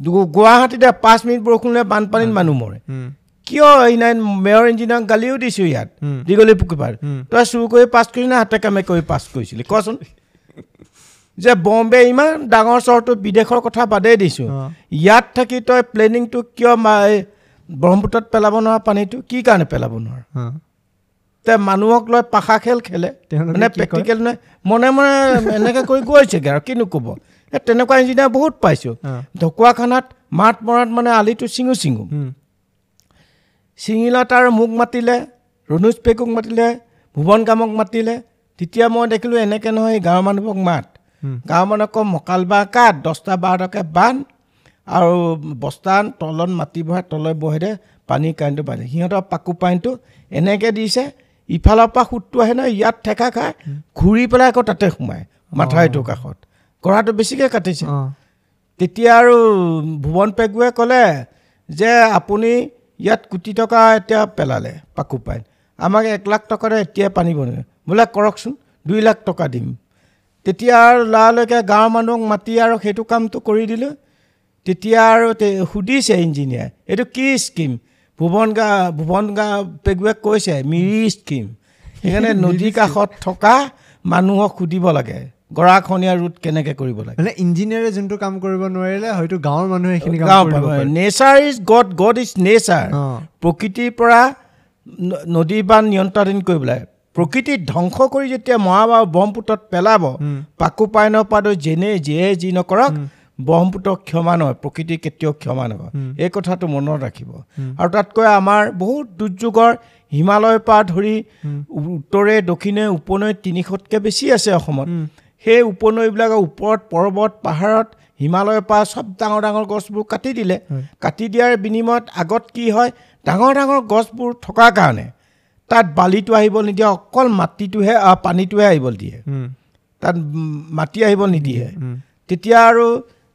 গুৱাহাটীতে পাঁচ মিনিট বৰষুণে বানপানীত মানুহ মৰে। কিয় এই নাই মেয়ৰ ইঞ্জিনিয়াৰক গালিও দিছোঁ ইয়াত। দীঘলী পুখুৰীপাৰ। তই চুৰ কৰি পাছ কৰিলি নে হাতে কামে কৰি পাছ কৰিছিলি? কচোন। যে বম্বে ইমান ডাঙৰ চহৰটো বিদেশৰ কথা বাদেই দিছোঁ। ইয়াত থাকি তই প্লেনিংটো কিয় ব্ৰহ্মপুত্ৰত পেলাব নোৱাৰা পানীটো? কি কাৰণে পেলাব নোৱাৰ। তে মানুহক লৈ পাশা খেল খেলে। মানে? প্ৰেক্টিকেল নে মনে মনে এনেকৈ কৰি গৈছেগৈ আৰু। কিনো ক'ব? তেনেকুৱা ইঞ্জিনিয়াৰ বহুত পাইছোঁ। ঢকুৱাখানাত মাত মৰাত মানে আলিটো চিঙো চিঙো উম, চিঙিলত আৰু মোক মাতিলে ৰণোজ পেকুক মাতিলে ভুৱন কামক মাতিলে। তেতিয়া মই দেখিলোঁ এনেকৈ নহয় গাঁৱৰ মানুহবোৰক মাত। গাঁৱৰ মানুহক কওঁ মকাল বা কাঠ দহটা বাৰটাকৈ বান্ধ আৰু বস্তা তলত মাটি বহাই তলত বহাই দে পানী কাৰেণ্টটো বান্ধে সিহঁতৰ পাকু পানীটো এনেকৈ দিছে ইফালৰ পৰা সোঁতটো আহে নহয় ইয়াত ঠেকা খাই ঘূৰি পেলাই আকৌ তাতে সোমায় মাথাউৰিটোৰ কাষত। গৰাটো বেছিকৈ কাটিছে। তেতিয়া আৰু ভুৱন পেগুৱে ক'লে যে আপুনি ইয়াত কোটি টকা এতিয়া পেলালে পাকু পাইন। আমাক এক লাখ টকাৰে এতিয়াই পানী বনাই বোলে কৰকচোন দুই লাখ টকা দিম। তেতিয়া আৰু লৰালৰিকৈ গাঁৱৰ মানুহক মাতি আৰু সেইটো কামটো কৰি দিলোঁ। তেতিয়া আৰু সুধিছে ইঞ্জিনিয়াৰ এইটো কি স্কিম? ভুৱন গা ভুৱন গা পেগুৱে কৈছে মিৰি স্কিম। সেইকাৰণে নদীৰ কাষত থকা মানুহক সুধিব লাগে। গৰাখহনীয়া ৰোধ কেনেকৈ কৰিব লাগে? মানে ইঞ্জিনিয়াৰে যোনটো কাম কৰিব নোৱাৰিলে হয়তো গাঁৱৰ মানুহে সেইখিনি কাম পাৰে। Nature is God God is nature. প্ৰকৃতিৰ পৰা নদী বান্ধ নিয়ন্ত্ৰণ কৰিব লাগে প্ৰকৃতি ধ্বংস কৰি যেতিয়া মহাবাহু ব্ৰহ্মপুত্ৰত পেলাব উম। পাকু পাইনৰ পৰা লৈ যেনে যিয়ে যি নকৰক ব্ৰহ্মপুত্ৰ ক্ষমা নহয় প্ৰকৃতি কেতিয়াও ক্ষমা নহয় এই কথাটো মনত ৰাখিব। আৰু তাতকৈ আমাৰ বহুত দুৰ্যোগৰ হিমালয়ৰ পৰা ধৰি উত্তৰে দক্ষিণে উপনৈ তিনিশতকৈ বেছি আছে অসমত। সেই উপনৈবিলাকৰ ওপৰত পৰ্বত পাহাৰত হিমালয়ৰ পৰা চব ডাঙৰ ডাঙৰ গছবোৰ কাটি দিলে। কাটি দিয়াৰ বিনিময়ত আগত কি হয় ডাঙৰ ডাঙৰ গছবোৰ থকাৰ কাৰণে তাত বালিটো আহিব নিদিয়ে অকল মাটিটোহে পানীটোহে আহিব দিয়ে। তাত মাটি আহিব নিদিয়ে। তেতিয়া আৰু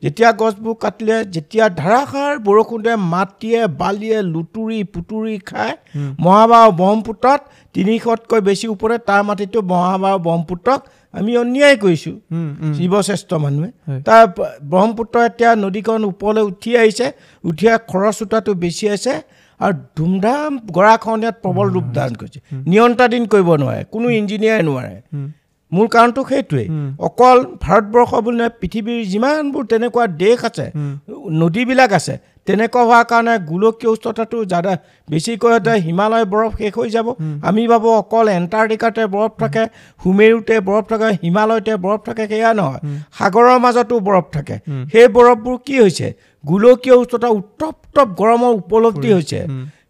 যেতিয়া গছবোৰ কাটিলে যেতিয়া ধাৰাসাৰ বৰষুণে মাটিয়ে বালিয়ে লুতুৰি পুতুৰি খাই মহাবাহু ব্ৰহ্মপুত্ৰত তিনিশতকৈ বেছি ওপৰে তাৰ মাটিটো মহাবাহু ব্ৰহ্মপুত্ৰক আমি অন্যায় কৰিছোঁ। জীৱশ্ৰেষ্ঠ মানুহে। তাৰ ব্ৰহ্মপুত্ৰ এতিয়া নদীখন ওপৰলৈ উঠি আহিছে। উঠি অহা খৰচোতাটো বেছি আছে আৰু ধুমধাম গৰাখহনীয়াত প্ৰবল ৰূপ ধাৰণ কৰিছে। নিয়ন্ত্ৰণাধীন কৰিব নোৱাৰে কোনো ইঞ্জিনিয়াৰে নোৱাৰে। মূল কাৰণটো সেইটোৱেই। অকল ভাৰতবৰ্ষ বুলি নহয় পৃথিৱীৰ যিমানবোৰ তেনেকুৱা দেশ আছে নদীবিলাক আছে তেনেকুৱা হোৱাৰ কাৰণে গোলকীয় উষ্ণতাটো যাদা বেছিকৈ হওঁতে হিমালয় বৰফ শেষ হৈ যাব। আমি ভাবোঁ অকল এণ্টাৰ্কটিকাতে বৰফ থাকে সুমেৰুতে বৰফ থাকে হিমালয়তে বৰফ থাকে সেয়া নহয়। সাগৰৰ মাজতো বৰফ থাকে। সেই বৰফবোৰ কি হৈছে? গোলকীয় উষ্ণতা উত্তপ্ত গৰমৰ উপলব্ধি হৈছে।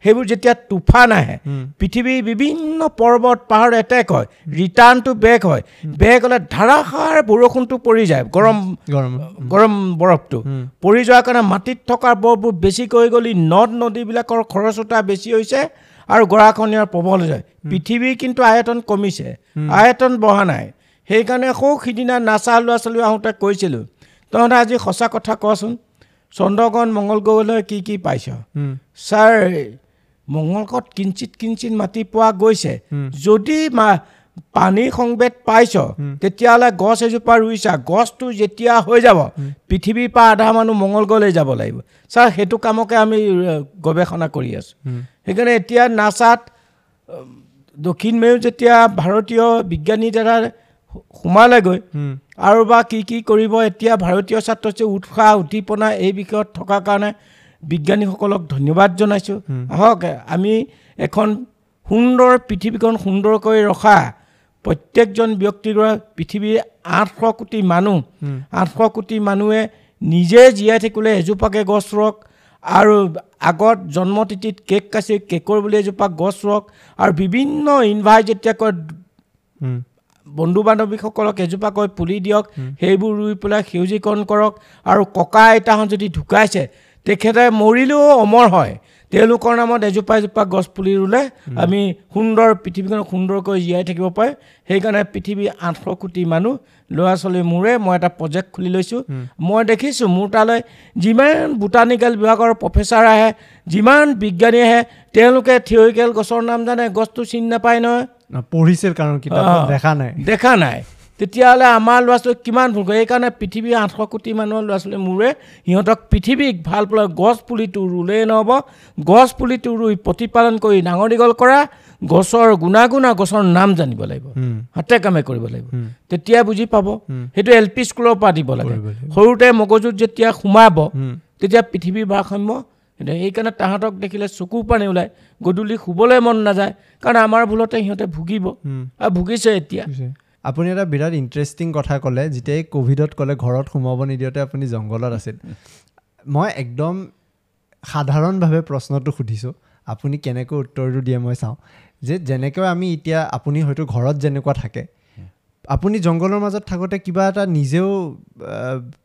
সেইবোৰ যেতিয়া তুফান আহে পৃথিৱীৰ বিভিন্ন পৰ্বত পাহাৰ এটেক হয় ৰিটাৰ্ণ টু বেক হয়। বেক হ'লে ধাৰাসাৰ বৰষুণটো পৰি যায় গৰম গৰম। গৰম বৰফটো। পৰি যোৱাৰ কাৰণে মাটিত থকা বৰফবোৰ বেছিকৈ গ'লি নদ নদীবিলাকৰ খৰচোতা বেছি হৈছে আৰু গৰাখহনীয়াৰ প্ৰবল হৈছে পৃথিৱীৰ কিন্তু আয়তন কমিছে। আয়তন বঢ়া নাই। সেইকাৰণে সৌ সিদিনা নাচা ল'ৰা ছোৱালী আহোঁতে কৈছিলোঁ তহঁতে আজি সঁচা কথা কচোন চন্দ্ৰগ্ৰহণ মংগল গ্ৰহলৈ কি কি পাইছ? ছাৰ মংগলকত কিঞ্চিত কিঞ্চিত মাটি পোৱা গৈছে। যদি পানীৰ সংবেদ পাইছ তেতিয়াহ'লে গছ এজোপা ৰুইছা। গছটো যেতিয়া হৈ যাব পৃথিৱীৰ পৰা আধা মানুহ মংগল গ্ৰহলৈ যাব লাগিব। ছাৰ সেইটো কামকে আমি গৱেষণা কৰি আছোঁ। সেইকাৰণে এতিয়া নাচাত দক্ষিণ মেৰু যেতিয়া ভাৰতীয় বিজ্ঞানীৰ দ্বাৰা সোমালেগৈ আৰু বা কি কি কৰিব এতিয়া ভাৰতীয় ছাত্ৰ উৎসাহ উদ্দীপনা এই বিষয়ত থকাৰ কাৰণে বিজ্ঞানীসকলক ধন্যবাদ জনাইছোঁ। আহক আমি এখন সুন্দৰ পৃথিৱীখন সুন্দৰকৈ ৰখা প্ৰত্যেকজন ব্যক্তিৰ দ্বাৰা পৃথিৱীৰ আঠশ কোটি মানুহ আঠশ কোটি মানুহে নিজে জীয়াই থাকিবলৈ এজোপাকৈ গছ ৰুৱক আৰু আগত জন্মতিথিত কেক কাচি কেকৰ বুলি এজোপা গছ ৰুৱক আৰু বিভিন্ন ইনভাইট যেতিয়া কয় উম, বন্ধু বান্ধৱীসকলক এজোপাকৈ পুলি দিয়ক সেইবোৰ ৰুই পেলাই সেউজীকৰণ কৰক আৰু ককা আইতাহঁত যদি ঢুকাইছে তেখেতে মৰিলেও অমৰ হয়। তেওঁলোকৰ নামত এজোপা এজোপা গছ পুলি ৰুলে। আমি সুন্দৰ পৃথিৱীখন সুন্দৰকৈ জীয়াই থাকিব পাৰে। সেইকাৰণে পৃথিৱীৰ আঠশ কোটি মানুহ ল'ৰা ছোৱালী মোৰে মই এটা প্ৰজেক্ট খুলি লৈছোঁ। মই দেখিছোঁ মোৰ তালৈ যিমান বোটানিকেল বিভাগৰ প্ৰফেচাৰ আহে যিমান বিজ্ঞানী আহে তেওঁলোকে থিয়ৰিকেল গছৰ নাম জানে গছটো চিনি নাপায় নহয়। পঢ়িছিল কাৰণ কিতাপত অ। দেখা নাই। দেখা নাই। তেতিয়াহ'লে আমাৰ ল'ৰা ছোৱালীক কিমান ভুল কৰে? সেইকাৰণে পৃথিৱীৰ আঠশ কোটি মানুহৰ ল'ৰা ছোৱালী মোৰে। সিহঁতক পৃথিৱীক ভাল পালে গছ পুলিটো ৰুলেই নহ'ব। গছ পুলিটো ৰুই প্ৰতিপালন কৰি ডাঙৰ দীঘল কৰা গছৰ গুণাগুণ আৰু গছৰ নাম জানিব লাগিব। হাতে কামে কৰিব লাগিব। তেতিয়া বুজি পাব। সেইটো এল পি স্কুলৰ পৰা দিব লাগে। সৰুতে মগজুত যেতিয়া সোমাব তেতিয়া পৃথিৱীৰ ভাৰসাম্য সেইকাৰণে তাহাঁতক দেখিলে চকু পানী ওলায়। গধূলি শুবলৈ মন নাযায়। কাৰণ আমাৰ ভুলতে সিহঁতে ভুগিব। আৰু ভুগিছে এতিয়া। আপুনি এটা বিৰাট ইণ্টাৰেষ্টিং কথা ক'লে যেতিয়াই ক'ভিডত ক'লে ঘৰত সোমাব নিদিওঁতে আপুনি জংঘলত আছিল। মই একদম সাধাৰণভাৱে প্ৰশ্নটো সুধিছোঁ আপুনি কেনেকৈ উত্তৰটো দিয়ে মই চাওঁ। যে যেনেকৈ আমি এতিয়া আপুনি হয়তো ঘৰত যেনেকুৱা থাকে আপুনি জংঘলৰ মাজত থাকোঁতে কিবা এটা নিজেও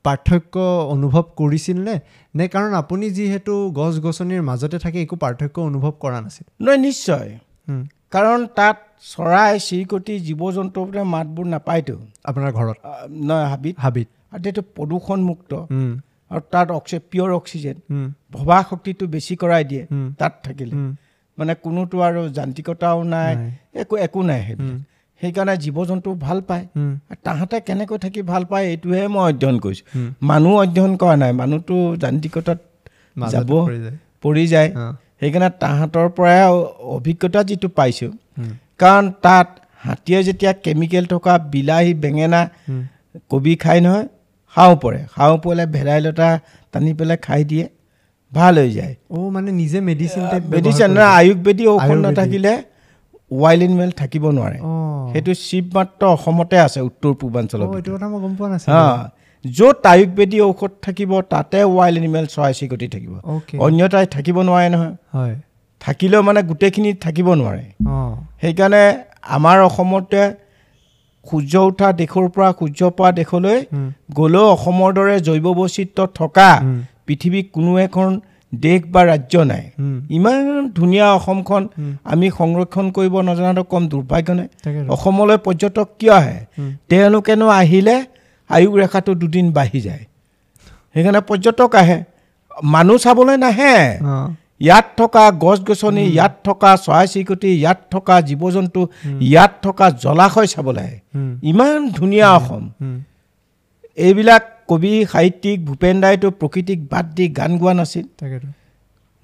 পাৰ্থক্য অনুভৱ কৰিছিল নে? নে কাৰণ আপুনি যিহেতু গছ গছনিৰ মাজতে থাকে একো পাৰ্থক্য অনুভৱ কৰা নাছিল? নহয় নিশ্চয়। কাৰণ তাত চৰাই চিৰিকটি জীৱ জন্তুৰ মাতবোৰ নাপায়তো। আপোনাৰ ঘৰত? নহয় হাবিত। হাবিত। আৰু এইটো প্ৰদূষণমুক্ত আৰু তাত অক্সি পিয়ৰ অক্সিজেন ভবা শক্তিটো বেছি কৰাই দিয়ে। তাত থাকিলে। মানে কোনোতো আৰু যান্ত্ৰিকতাও নাই। একো একো নাই সেইটো সেইকাৰণে জীৱ জন্তু ভাল পায়। তাহাঁতে কেনেকৈ থাকি ভাল পায় এইটোহে মই অধ্যয়ন কৰিছোঁ। মানুহ অধ্যয়ন কৰা নাই মানুহটো যান্ত্ৰিকতাত যাব পৰি যায়। সেইকাৰণে তাহাঁতৰ পৰাই অভিজ্ঞতা যিটো পাইছোঁ। কাৰণ তাত হাতীয়ে যেতিয়া কেমিকেল থকা বিলাহী বেঙেনা কবি খাই নহয় খাওঁ পৰে। খাওঁ পৰিলে ভেদাইলতা টানি পেলাই খাই দিয়ে ভাল হৈ যায়। অ' মানে নিজে মেডিচিন মেডিচিন নহয় আয়ুৰ্বেদিক ঔষধ। নাথাকিলে ৱাইল্ড এনিমেল থাকিব নোৱাৰে। সেইটো শিৱ মাত্ৰ অসমতে আছে উত্তৰ পূৰ্বাঞ্চলত অ' এইটো কথা মই গম পোৱা নাছিলোঁ। হা য'ত আয়ুৰ্বেদিক ঔষধ থাকিব তাতে ৱাইল্ড এনিমেল চৰাই চিৰিকটি থাকিব। অ'কে অন্যতাই থাকিব নোৱাৰে নহয়। হয়। থাকিলেও মানে গোটেইখিনি থাকিব নোৱাৰে। সেইকাৰণে আমাৰ অসমতে সূৰ্য উঠা দেশৰ পৰা সূৰ্য পৰা দেশলৈ গ'লেও অসমৰ দৰে জৈৱ বৈচিত্ৰ থকা উম, পৃথিৱীত কোনো এখন দেশ বা ৰাজ্য নাই। ইমান ধুনীয়া অসমখন। আমি সংৰক্ষণ কৰিব নজনাটো কম দুৰ্ভাগ্য নে তাকেতো। অসমলৈ পৰ্যটক কিয় আহে। তেওঁলোকেনো আহিলে আয়ুস ৰেখাটো দুদিন বাঢ়ি যায়। সেইকাৰণে পৰ্যটক আহে। মানুহ চাবলৈ নাহে। ইয়াত থকা গছ গছনি ইয়াত থকা চৰাই চিৰিকটি ইয়াত থকা জীৱ জন্তু ইয়াত থকা জলাশয় চাবলৈ আহে। ইমান ধুনীয়া অসম। এইবিলাক কবি সাহিত্যিক ভূপেন ৰায়তো প্ৰকৃতিক বাদ দি গান গোৱা নাছিল। তাকেতো।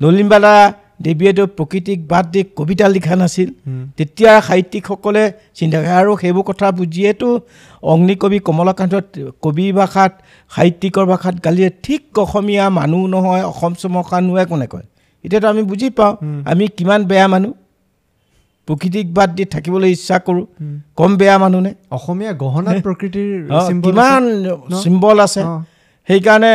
নলিনবালা দেৱীয়েতো প্ৰকৃতিক বাদ দি কবিতা লিখা নাছিল। তেতিয়া সাহিত্যিকসকলে চিন্তা কৰে আৰু সেইবোৰ কথা বুজিয়েতো অগ্নিকবি কমলাকান্তত কবি ভাষাত সাহিত্যিকৰ ভাষাত গালিয়ে ঠিক অসমীয়া মানুহ নহয় অসম চমকা নোৱে কোনে কয়। এতিয়াতো আমি বুজি পাওঁ আমি কিমান বেয়া মানুহ। প্ৰকৃতিক বাদ দি থাকিবলৈ ইচ্ছা কৰোঁ। কম বেয়া মানুহ। নে অসমীয়া গহনাত প্ৰকৃতিৰ কিমান? চিম্বল আছে। সেইকাৰণে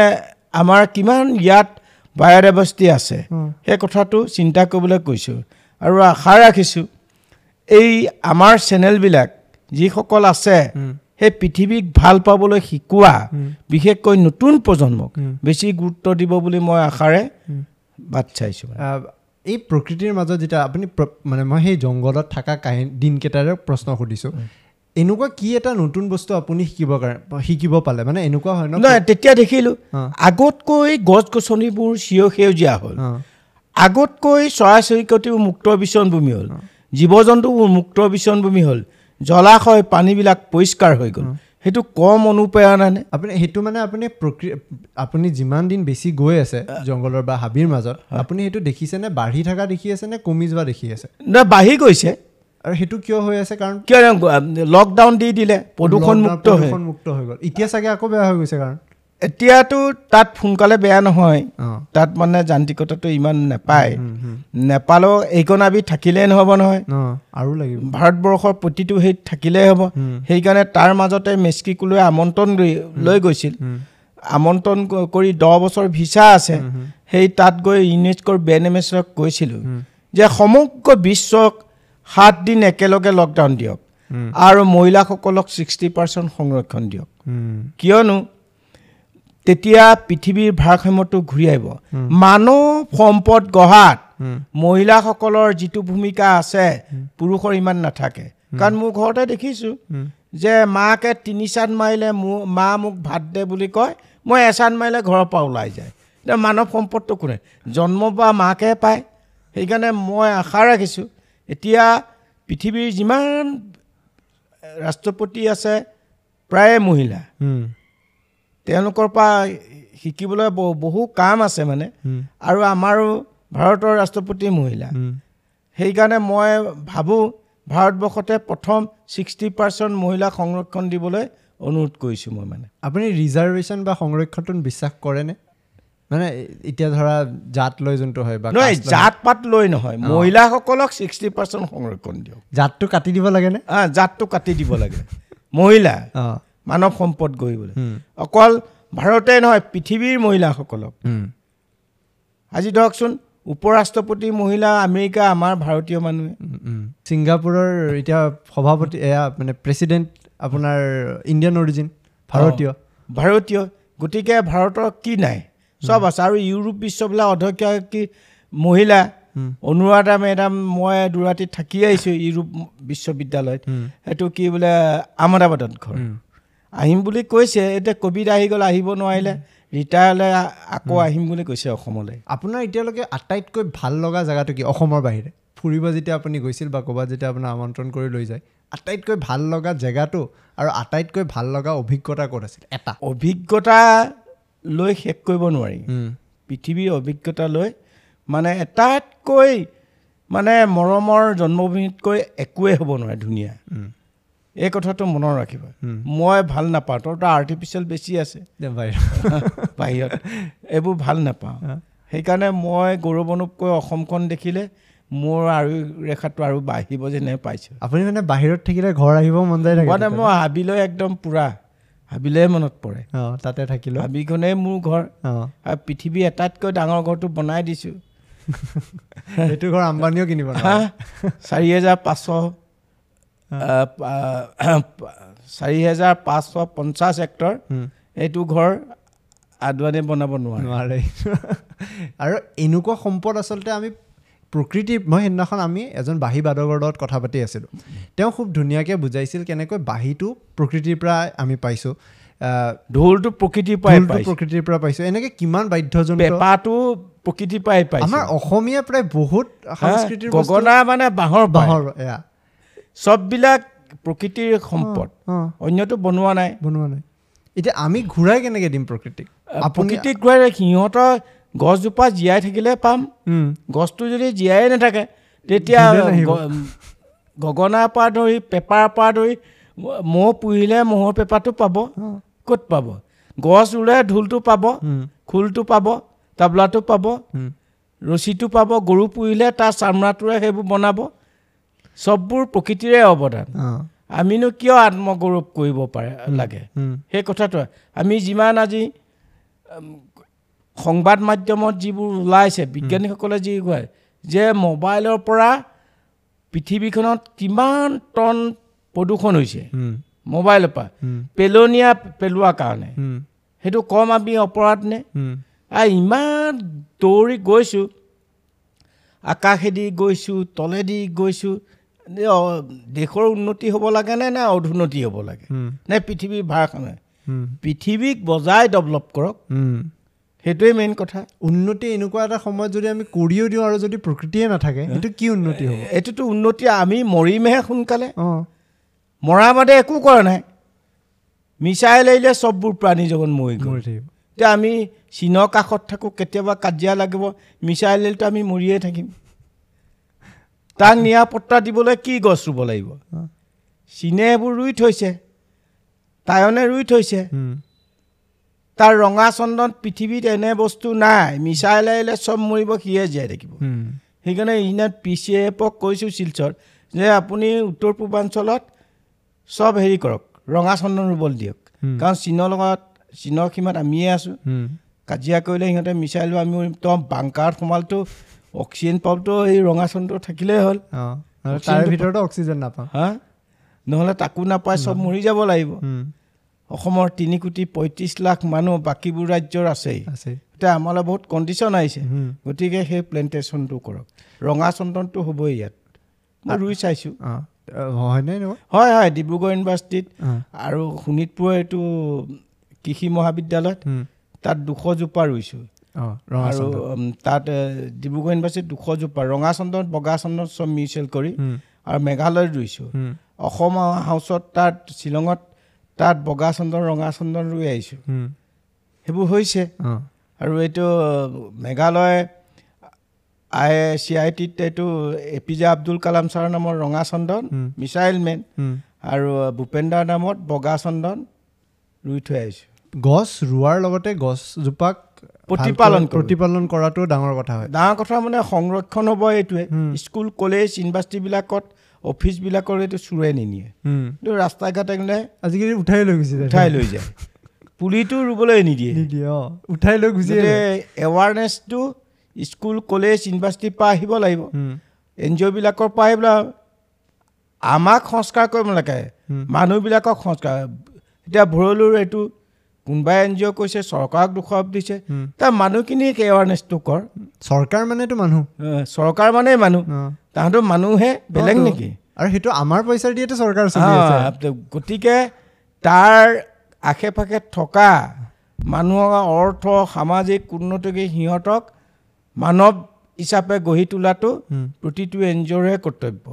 আমাৰ কিমান ইয়াত বায়'ডাইভাৰ্চিটি আছে। সেই কথাটো চিন্তা কৰিবলৈ কৈছোঁ। আৰু আশা ৰাখিছোঁ এই আমাৰ চেনেলবিলাক যিসকল আছে সেই পৃথিৱীক ভাল পাবলৈ শিকোৱা বিশেষকৈ নতুন প্ৰজন্মক। বেছি গুৰুত্ব দিব বুলি মই আশাৰে। বাট চাইছোঁ এই প্ৰকৃতিৰ মাজত যেতিয়া আপুনি মানে মই সেই জংঘলত থকা কাহিনী দিনকেইটাৰে প্ৰশ্ন সুধিছোঁ এনেকুৱা কি এটা নতুন বস্তু আপুনি শিকিব শিকিব পালে? মানে এনেকুৱা হয় ন? নহয় তেতিয়া দেখিলোঁ আগতকৈ গছ গছনিবোৰ চিৰ সেউজীয়া হ'ল। আগতকৈ চৰাই চিৰিকটিবোৰ মুক্ত বিচৰণ হ'ল। জীৱ জন্তুবোৰ মুক্ত বিচৰণ হ'ল। জলাশয় পানীবিলাক পৰিষ্কাৰ হৈ গ'ল। সেইটো কম অনুপ্ৰেৰণা নে? আপুনি সেইটো মানে আপুনি প্ৰকৃ আপুনি যিমান দিন বেছি গৈ আছে জংঘলৰ বা হাবিৰ মাজত আপুনি সেইটো দেখিছেনে? বাঢ়ি থকা দেখি আছে নে কমি যোৱা দেখি আছে? নহয় বাঢ়ি গৈছে। আৰু সেইটো কিয় হৈ আছে? কাৰণ কিয় লকডাউন দি দিলে প্ৰদূষণ মুক্ত হৈ গ'ল। এতিয়া চাগে আকৌ বেয়া হৈ গৈছে কাৰণ। এতিয়াতো তাত সোনকালে বেয়া নহয়। তাত মানে যান্ত্ৰিকতাটো ইমান নাপায়। হুম, হুম। নেপালেও এইকণ আবি থাকিলেই নহ'ব নহয়। আৰু লাগিব। ভাৰতবৰ্ষৰ প্ৰতিটো হেৰিত থাকিলেই হ'ব। সেইকাৰণে তাৰ মাজতে মেক্সিকোলৈ আমন্ত্ৰণ লৈ- গৈছিল। আমন্ত্ৰণ কৰি দহ বছৰ ভিছা আছে। সেই তাত গৈ ইউনেস্কোৰ বেনেমেছক কৈছিলোঁ যে সমগ্ৰ বিশ্বক সাত দিন একেলগে লকডাউন দিয়ক। আৰু মহিলাসকলক ছিক্সটি পাৰ্চেণ্ট সংৰক্ষণ দিয়ক। কিয়নো তেতিয়া পৃথিৱীৰ ভাৰসাম্যটো ঘূৰি আহিব। মানৱ সম্পদ গঢ়াত মহিলাসকলৰ যিটো ভূমিকা আছে পুৰুষৰ ইমান নাথাকে। কাৰণ মোৰ ঘৰতে দেখিছোঁ যে মাকে তিনি চাট মাৰিলে মোৰ মা মোক ভাত দে বুলি কয় মই এচাট মাৰিলে ঘৰৰ পৰা ওলাই যায়। এতিয়া মানৱ সম্পদটো কোনে? জন্ম পৰা মাকে পায়। সেইকাৰণে মই আশা ৰাখিছোঁ এতিয়া পৃথিৱীৰ যিমান ৰাষ্ট্ৰপতি আছে প্ৰায়ে মহিলা। তেওঁলোকৰ পৰা শিকিবলৈ বহু কাম আছে মানে। আৰু আমাৰো ভাৰতৰ ৰাষ্ট্ৰপতি মহিলা। সেইকাৰণে মই ভাবোঁ ভাৰতবৰ্ষতে প্ৰথম ছিক্সটি পাৰ্চেণ্ট মহিলাক সংৰক্ষণ দিবলৈ অনুৰোধ কৰিছোঁ মই মানে। আপুনি ৰিজাৰ্ভেশ্যন বা সংৰক্ষণটোত বিশ্বাস কৰেনে? মানে এতিয়া ধৰা জাত লৈ যোনটো হয় বা নহয় জাত পাত লৈ নহয় মহিলাসকলক ছিক্সটি পাৰ্চেণ্ট সংৰক্ষণ দিয়ক। জাতটো কাটি দিব লাগেনে আহ, জাতটো কাটি দিব লাগে। মহিলা অঁ। মানৱ সম্পদ গঢ়িবলৈ। অকল ভাৰতে নহয় পৃথিৱীৰ মহিলাসকলক। আজি ধৰকচোন উপ ৰাষ্ট্ৰপতি মহিলা আমেৰিকা আমাৰ ভাৰতীয় মানুহে। ছিংগাপুৰৰ এতিয়া সভাপতি এয়া মানে প্ৰেচিডেণ্ট আপোনাৰ ইণ্ডিয়ান অৰিজিন ভাৰতীয়। ভাৰতীয় গতিকে ভাৰতৰ কি নাই? চব আছে। আৰু ইউৰোপ বিশ্ববিলাক অধ্যক্ষ কি মহিলা অনুৰাধা মেডাম মই দুৰাতি থাকি আহিছোঁ ইউৰোপ বিশ্ববিদ্যালয়ত। সেইটো কি বোলে আহমেদাবাদত ঘৰ। হুম, আহিম বুলি কৈছে এতিয়া ক'ভিড আহি গ'ল আহিব নোৱাৰিলে ৰিটায়াৰ হ'লে আকৌ আহিম বুলি কৈছে অসমলৈ। আপোনাৰ এতিয়ালৈকে আটাইতকৈ ভাল লগা জেগাটো কি অসমৰ বাহিৰে? ফুৰিব যেতিয়া আপুনি গৈছিল বা ক'ৰবাত যেতিয়া আপোনাৰ আমন্ত্ৰণ কৰি লৈ যায় আটাইতকৈ ভাল লগা জেগাটো আৰু আটাইতকৈ ভাল লগা অভিজ্ঞতা ক'ত আছিল? এটা। অভিজ্ঞতা লৈ শেষ কৰিব নোৱাৰি। পৃথিৱীৰ অভিজ্ঞতা লৈ মানে এটাতকৈ মানে মৰমৰ জন্মভূমিতকৈ একোৱেই হ'ব নোৱাৰে ধুনীয়া। এই কথাটো মনত ৰাখিবা। মই ভাল নাপাওঁ তোৰ তো আৰ্টিফিচিয়েল বেছি আছে। বাহিৰত। এইবোৰ ভাল নাপাওঁ। সেইকাৰণে মই গৌৰৱ অনুপকৈ অসমখন দেখিলে মোৰ আৰু ৰেখাটো আৰু বাঢ়িব যেনে পাইছোঁ। আপুনি মানে বাহিৰত থাকিলে ঘৰ আহিব মন যায় মানে মই হাবিলৈ একদম পূৰা। হাবিলে মনত পৰে। অঁ তাতে থাকিলোঁ। হাবিখনেই মোৰ ঘৰ। আৰু পৃথিৱীৰ এটাতকৈ ডাঙৰ ঘৰটো বনাই দিছোঁ। সেইটো ঘৰ আম্বানীও কিনিব। চাৰি হেজাৰ পাঁচশ চাৰি হেজাৰ পাঁচশ পঞ্চাছ হেক্টৰ। এইটো ঘৰ আদৱানীয়ে বনাব নোৱাৰে। নোৱাৰে। আৰু এনেকুৱা সম্পদ আচলতে আমি প্ৰকৃতিৰ মই সেইদিনাখন আমি এজন বাঁহী বাদকৰ লগত কথা পাতি আছিলোঁ। তেওঁ খুব ধুনীয়াকৈ বুজাইছিল কেনেকৈ বাঁহীটো প্ৰকৃতিৰ পৰা আমি পাইছোঁ। ঢোলটো প্ৰকৃতিৰ পৰাই প্ৰকৃতিৰ পৰা পাইছোঁ। এনেকৈ কিমান বাদ্যযন্ত্ৰ পেঁপাটো প্ৰকৃতিৰ পৰাই পাইছোঁ। আমাৰ অসমীয়া প্ৰায় বহুত বস্তু গগনা মানে বাঁহৰ বাঁহৰ এয়া। চববিলাক প্ৰকৃতিৰ সম্পদ। অন্যটো বনোৱা নাই। বনোৱা নাই। এতিয়া আমি ঘূৰাই কেনেকৈ দিম প্ৰকৃতিক? প্ৰকৃতিক ঘূৰাই সিহঁতৰ গছজোপা জীয়াই থাকিলে পাম। গছটো যদি জীয়াই নাথাকে তেতিয়া গগনাৰ পৰা ধৰি পেপাৰ পৰা ধৰি মহ পুহিলে মহৰ পেপাৰটো পাব। ক'ত পাব? গছ ৰুলে ঢোলটো পাব খোলটো পাব তাবলাটো পাব ৰছীটো পাব গৰু পুহিলে তাৰ চামৰাটোৰে সেইবোৰ বনাব। চববোৰ প্ৰকৃতিৰে অৱদান। আমিনো কিয় আত্মগৌৰৱ কৰিব পাৰে লাগে? সেই কথাটো আমি যিমান আজি সংবাদ মাধ্যমত যিবোৰ ওলাইছে বিজ্ঞানীসকলে যি কয় যে মোবাইলৰ পৰা পৃথিৱীখনত কিমান টন প্ৰদূষণ হৈছে মোবাইলৰ পৰা। পেলনীয়া পেলোৱাৰ কাৰণে। সেইটো কম আমি অপৰাধ নে? আৰু ইমান দৌৰি গৈছোঁ আকাশেদি গৈছোঁ তলেদি গৈছোঁ দেশৰ উন্নতি হ'ব লাগেনে নে অধুন্নতি হ'ব লাগে? নে পৃথিৱীৰ ভাৰসাম্য পৃথিৱীক বজাই ডেভেলপ কৰক। সেইটোৱে মেইন কথা। উন্নতি এনেকুৱা এটা সময়ত যদি আমি কৰিও দিওঁ আৰু যদি প্ৰকৃতিয়ে নাথাকে সেইটো কি উন্নতি হ'ব? এইটোতো উন্নতি আমি মৰিমহে সোনকালে। অঁ। মৰা বাদে একো কৰা নাই। মিছাইল আহিলে চববোৰ প্ৰাণী জগত মৰি গ'ল। মৰি থাকিব। এতিয়া আমি চীনৰ কাষত থাকোঁ কেতিয়াবা কাজিয়া লাগিব মিছাইল আহিলেতো আমি মৰিয়ে থাকিম। তাক নিৰাপত্তা দিবলৈ কি গছ ৰুব লাগিব। চীনে এইবোৰ ৰুই থৈছে। টায়নে ৰুই থৈছে। তাৰ ৰঙা চন্দন পৃথিৱীত এনে বস্তু নাই। মিছাইল আহিলে চব মৰিব সিয়ে জীয়াই থাকিব। সেইকাৰণে ইনাত পি চি এফক কৈছোঁ শিলচৰ যে আপুনি উত্তৰ পূৰ্বাঞ্চলত চব হেৰি কৰক ৰঙা চন্দন ৰুবলৈ দিয়ক। কাৰণ চীনৰ লগত চীনৰ সীমাত আমিয়ে আছোঁ। কাজিয়া কৰিলে সিহঁতে মিছাইল আমি উৰিম তো বাংকাৰত সোমালতো অক্সিজেন পাবতো এই ৰঙা চন্দ্ৰ থাকিলেই হ'ল। তাৰে ভিতৰতো অক্সিজেন নাপাওঁ। হা? নহ'লে তাকো নাপায় চব মৰি যাব লাগিব। অসমৰ তিনি কোটি পঁয়ত্ৰিছ লাখ মানুহ বাকীবোৰ ৰাজ্যৰ আছেই। আছে। এতিয়া আমালৈ বহুত কণ্ডিশ্যন আহিছে। গতিকে সেই প্লেণ্টেশ্যনটো কৰক। ৰঙা চন্দনটো হ'বই ইয়াত। মই ৰুই চাইছোঁ। হয়নে হয় হয় ডিব্ৰুগড় ইউনিভাৰ্চিটিত। আৰু শোণিতপুৰৰ এইটো কৃষি মহাবিদ্যালয়ত। তাত দুশজোপা ৰুইছোঁ। আৰু তাত ডিব্ৰুগড় ইউনিভাৰ্চিটিত দুশজোপা ৰঙা চন্দন বগা চন্দন চব মিউচুৱেল কৰি আৰু মেঘালয়ত ৰুইছোঁ। অসম হাউচত তাত শ্বিলঙত তাত বগা চন্দন ৰঙা চন্দন ৰুই আহিছোঁ সেইবোৰ হৈছে আৰু এইটো মেঘালয় আই চি আই টিত এইটো A P J Abdul Kalam ছাৰৰ নামৰ ৰঙা চন্দন। Missile man. আৰু ভূপেন্দ্ৰাৰ নামত বগা চন্দন ৰুই থৈ আহিছোঁ গছ ৰোৱাৰ লগতে গছজোপাক প্ৰতিপালন। প্ৰতিপালন কৰাটো ডাঙৰ কথা হয় ডাঙৰ কথা মানে সংৰক্ষণ হ'ব এইটোৱে। স্কুল কলেজ ইউনিভাৰ্চিটিবিলাকত অফিচবিলাকৰ এইটো চোৰে নিনিয়ে। কিন্তু ৰাস্তা ঘাটে আজিকালি উঠাই লৈ গুচি যায়। উঠাই লৈ যায়। পুলিটো ৰুবলৈ নিদিয়ে। নিদিয়ে অঁ। উঠাই লৈ গুচি এৱাৰনেছটো স্কুল কলেজ ইউনিভাৰ্চিটিৰ পৰা আহিব লাগিব। এন জি অ'বিলাকৰ পৰা আহি পেলাই আমাক সংস্কাৰ কৰিব নালাগে। মানুহবিলাকক সংস্কাৰ। এতিয়া ভৰলুৰ এইটো কোনোবাই এন জি অ' কৈছে চৰকাৰক দোষাৰোপ দিছে। তাৰ মানুহখিনিক এৱাৰনেছটো কৰ। চৰকাৰ মানেতো মানুহ। চৰকাৰ মানেই মানুহ। তাহাঁতৰ মানুহহে বেলেগ। নেকি আৰু সেইটো আমাৰ পইচাৰ দিয়েতো চৰকাৰ গতিকে তাৰ আশে পাশে থকা মানুহৰ অৰ্থ সামাজিক উন্নতিকে সিহঁতক মানৱ হিচাপে গঢ়ি তোলাটো। প্ৰতিটো এন জি অ'ৰহে কৰ্তব্য।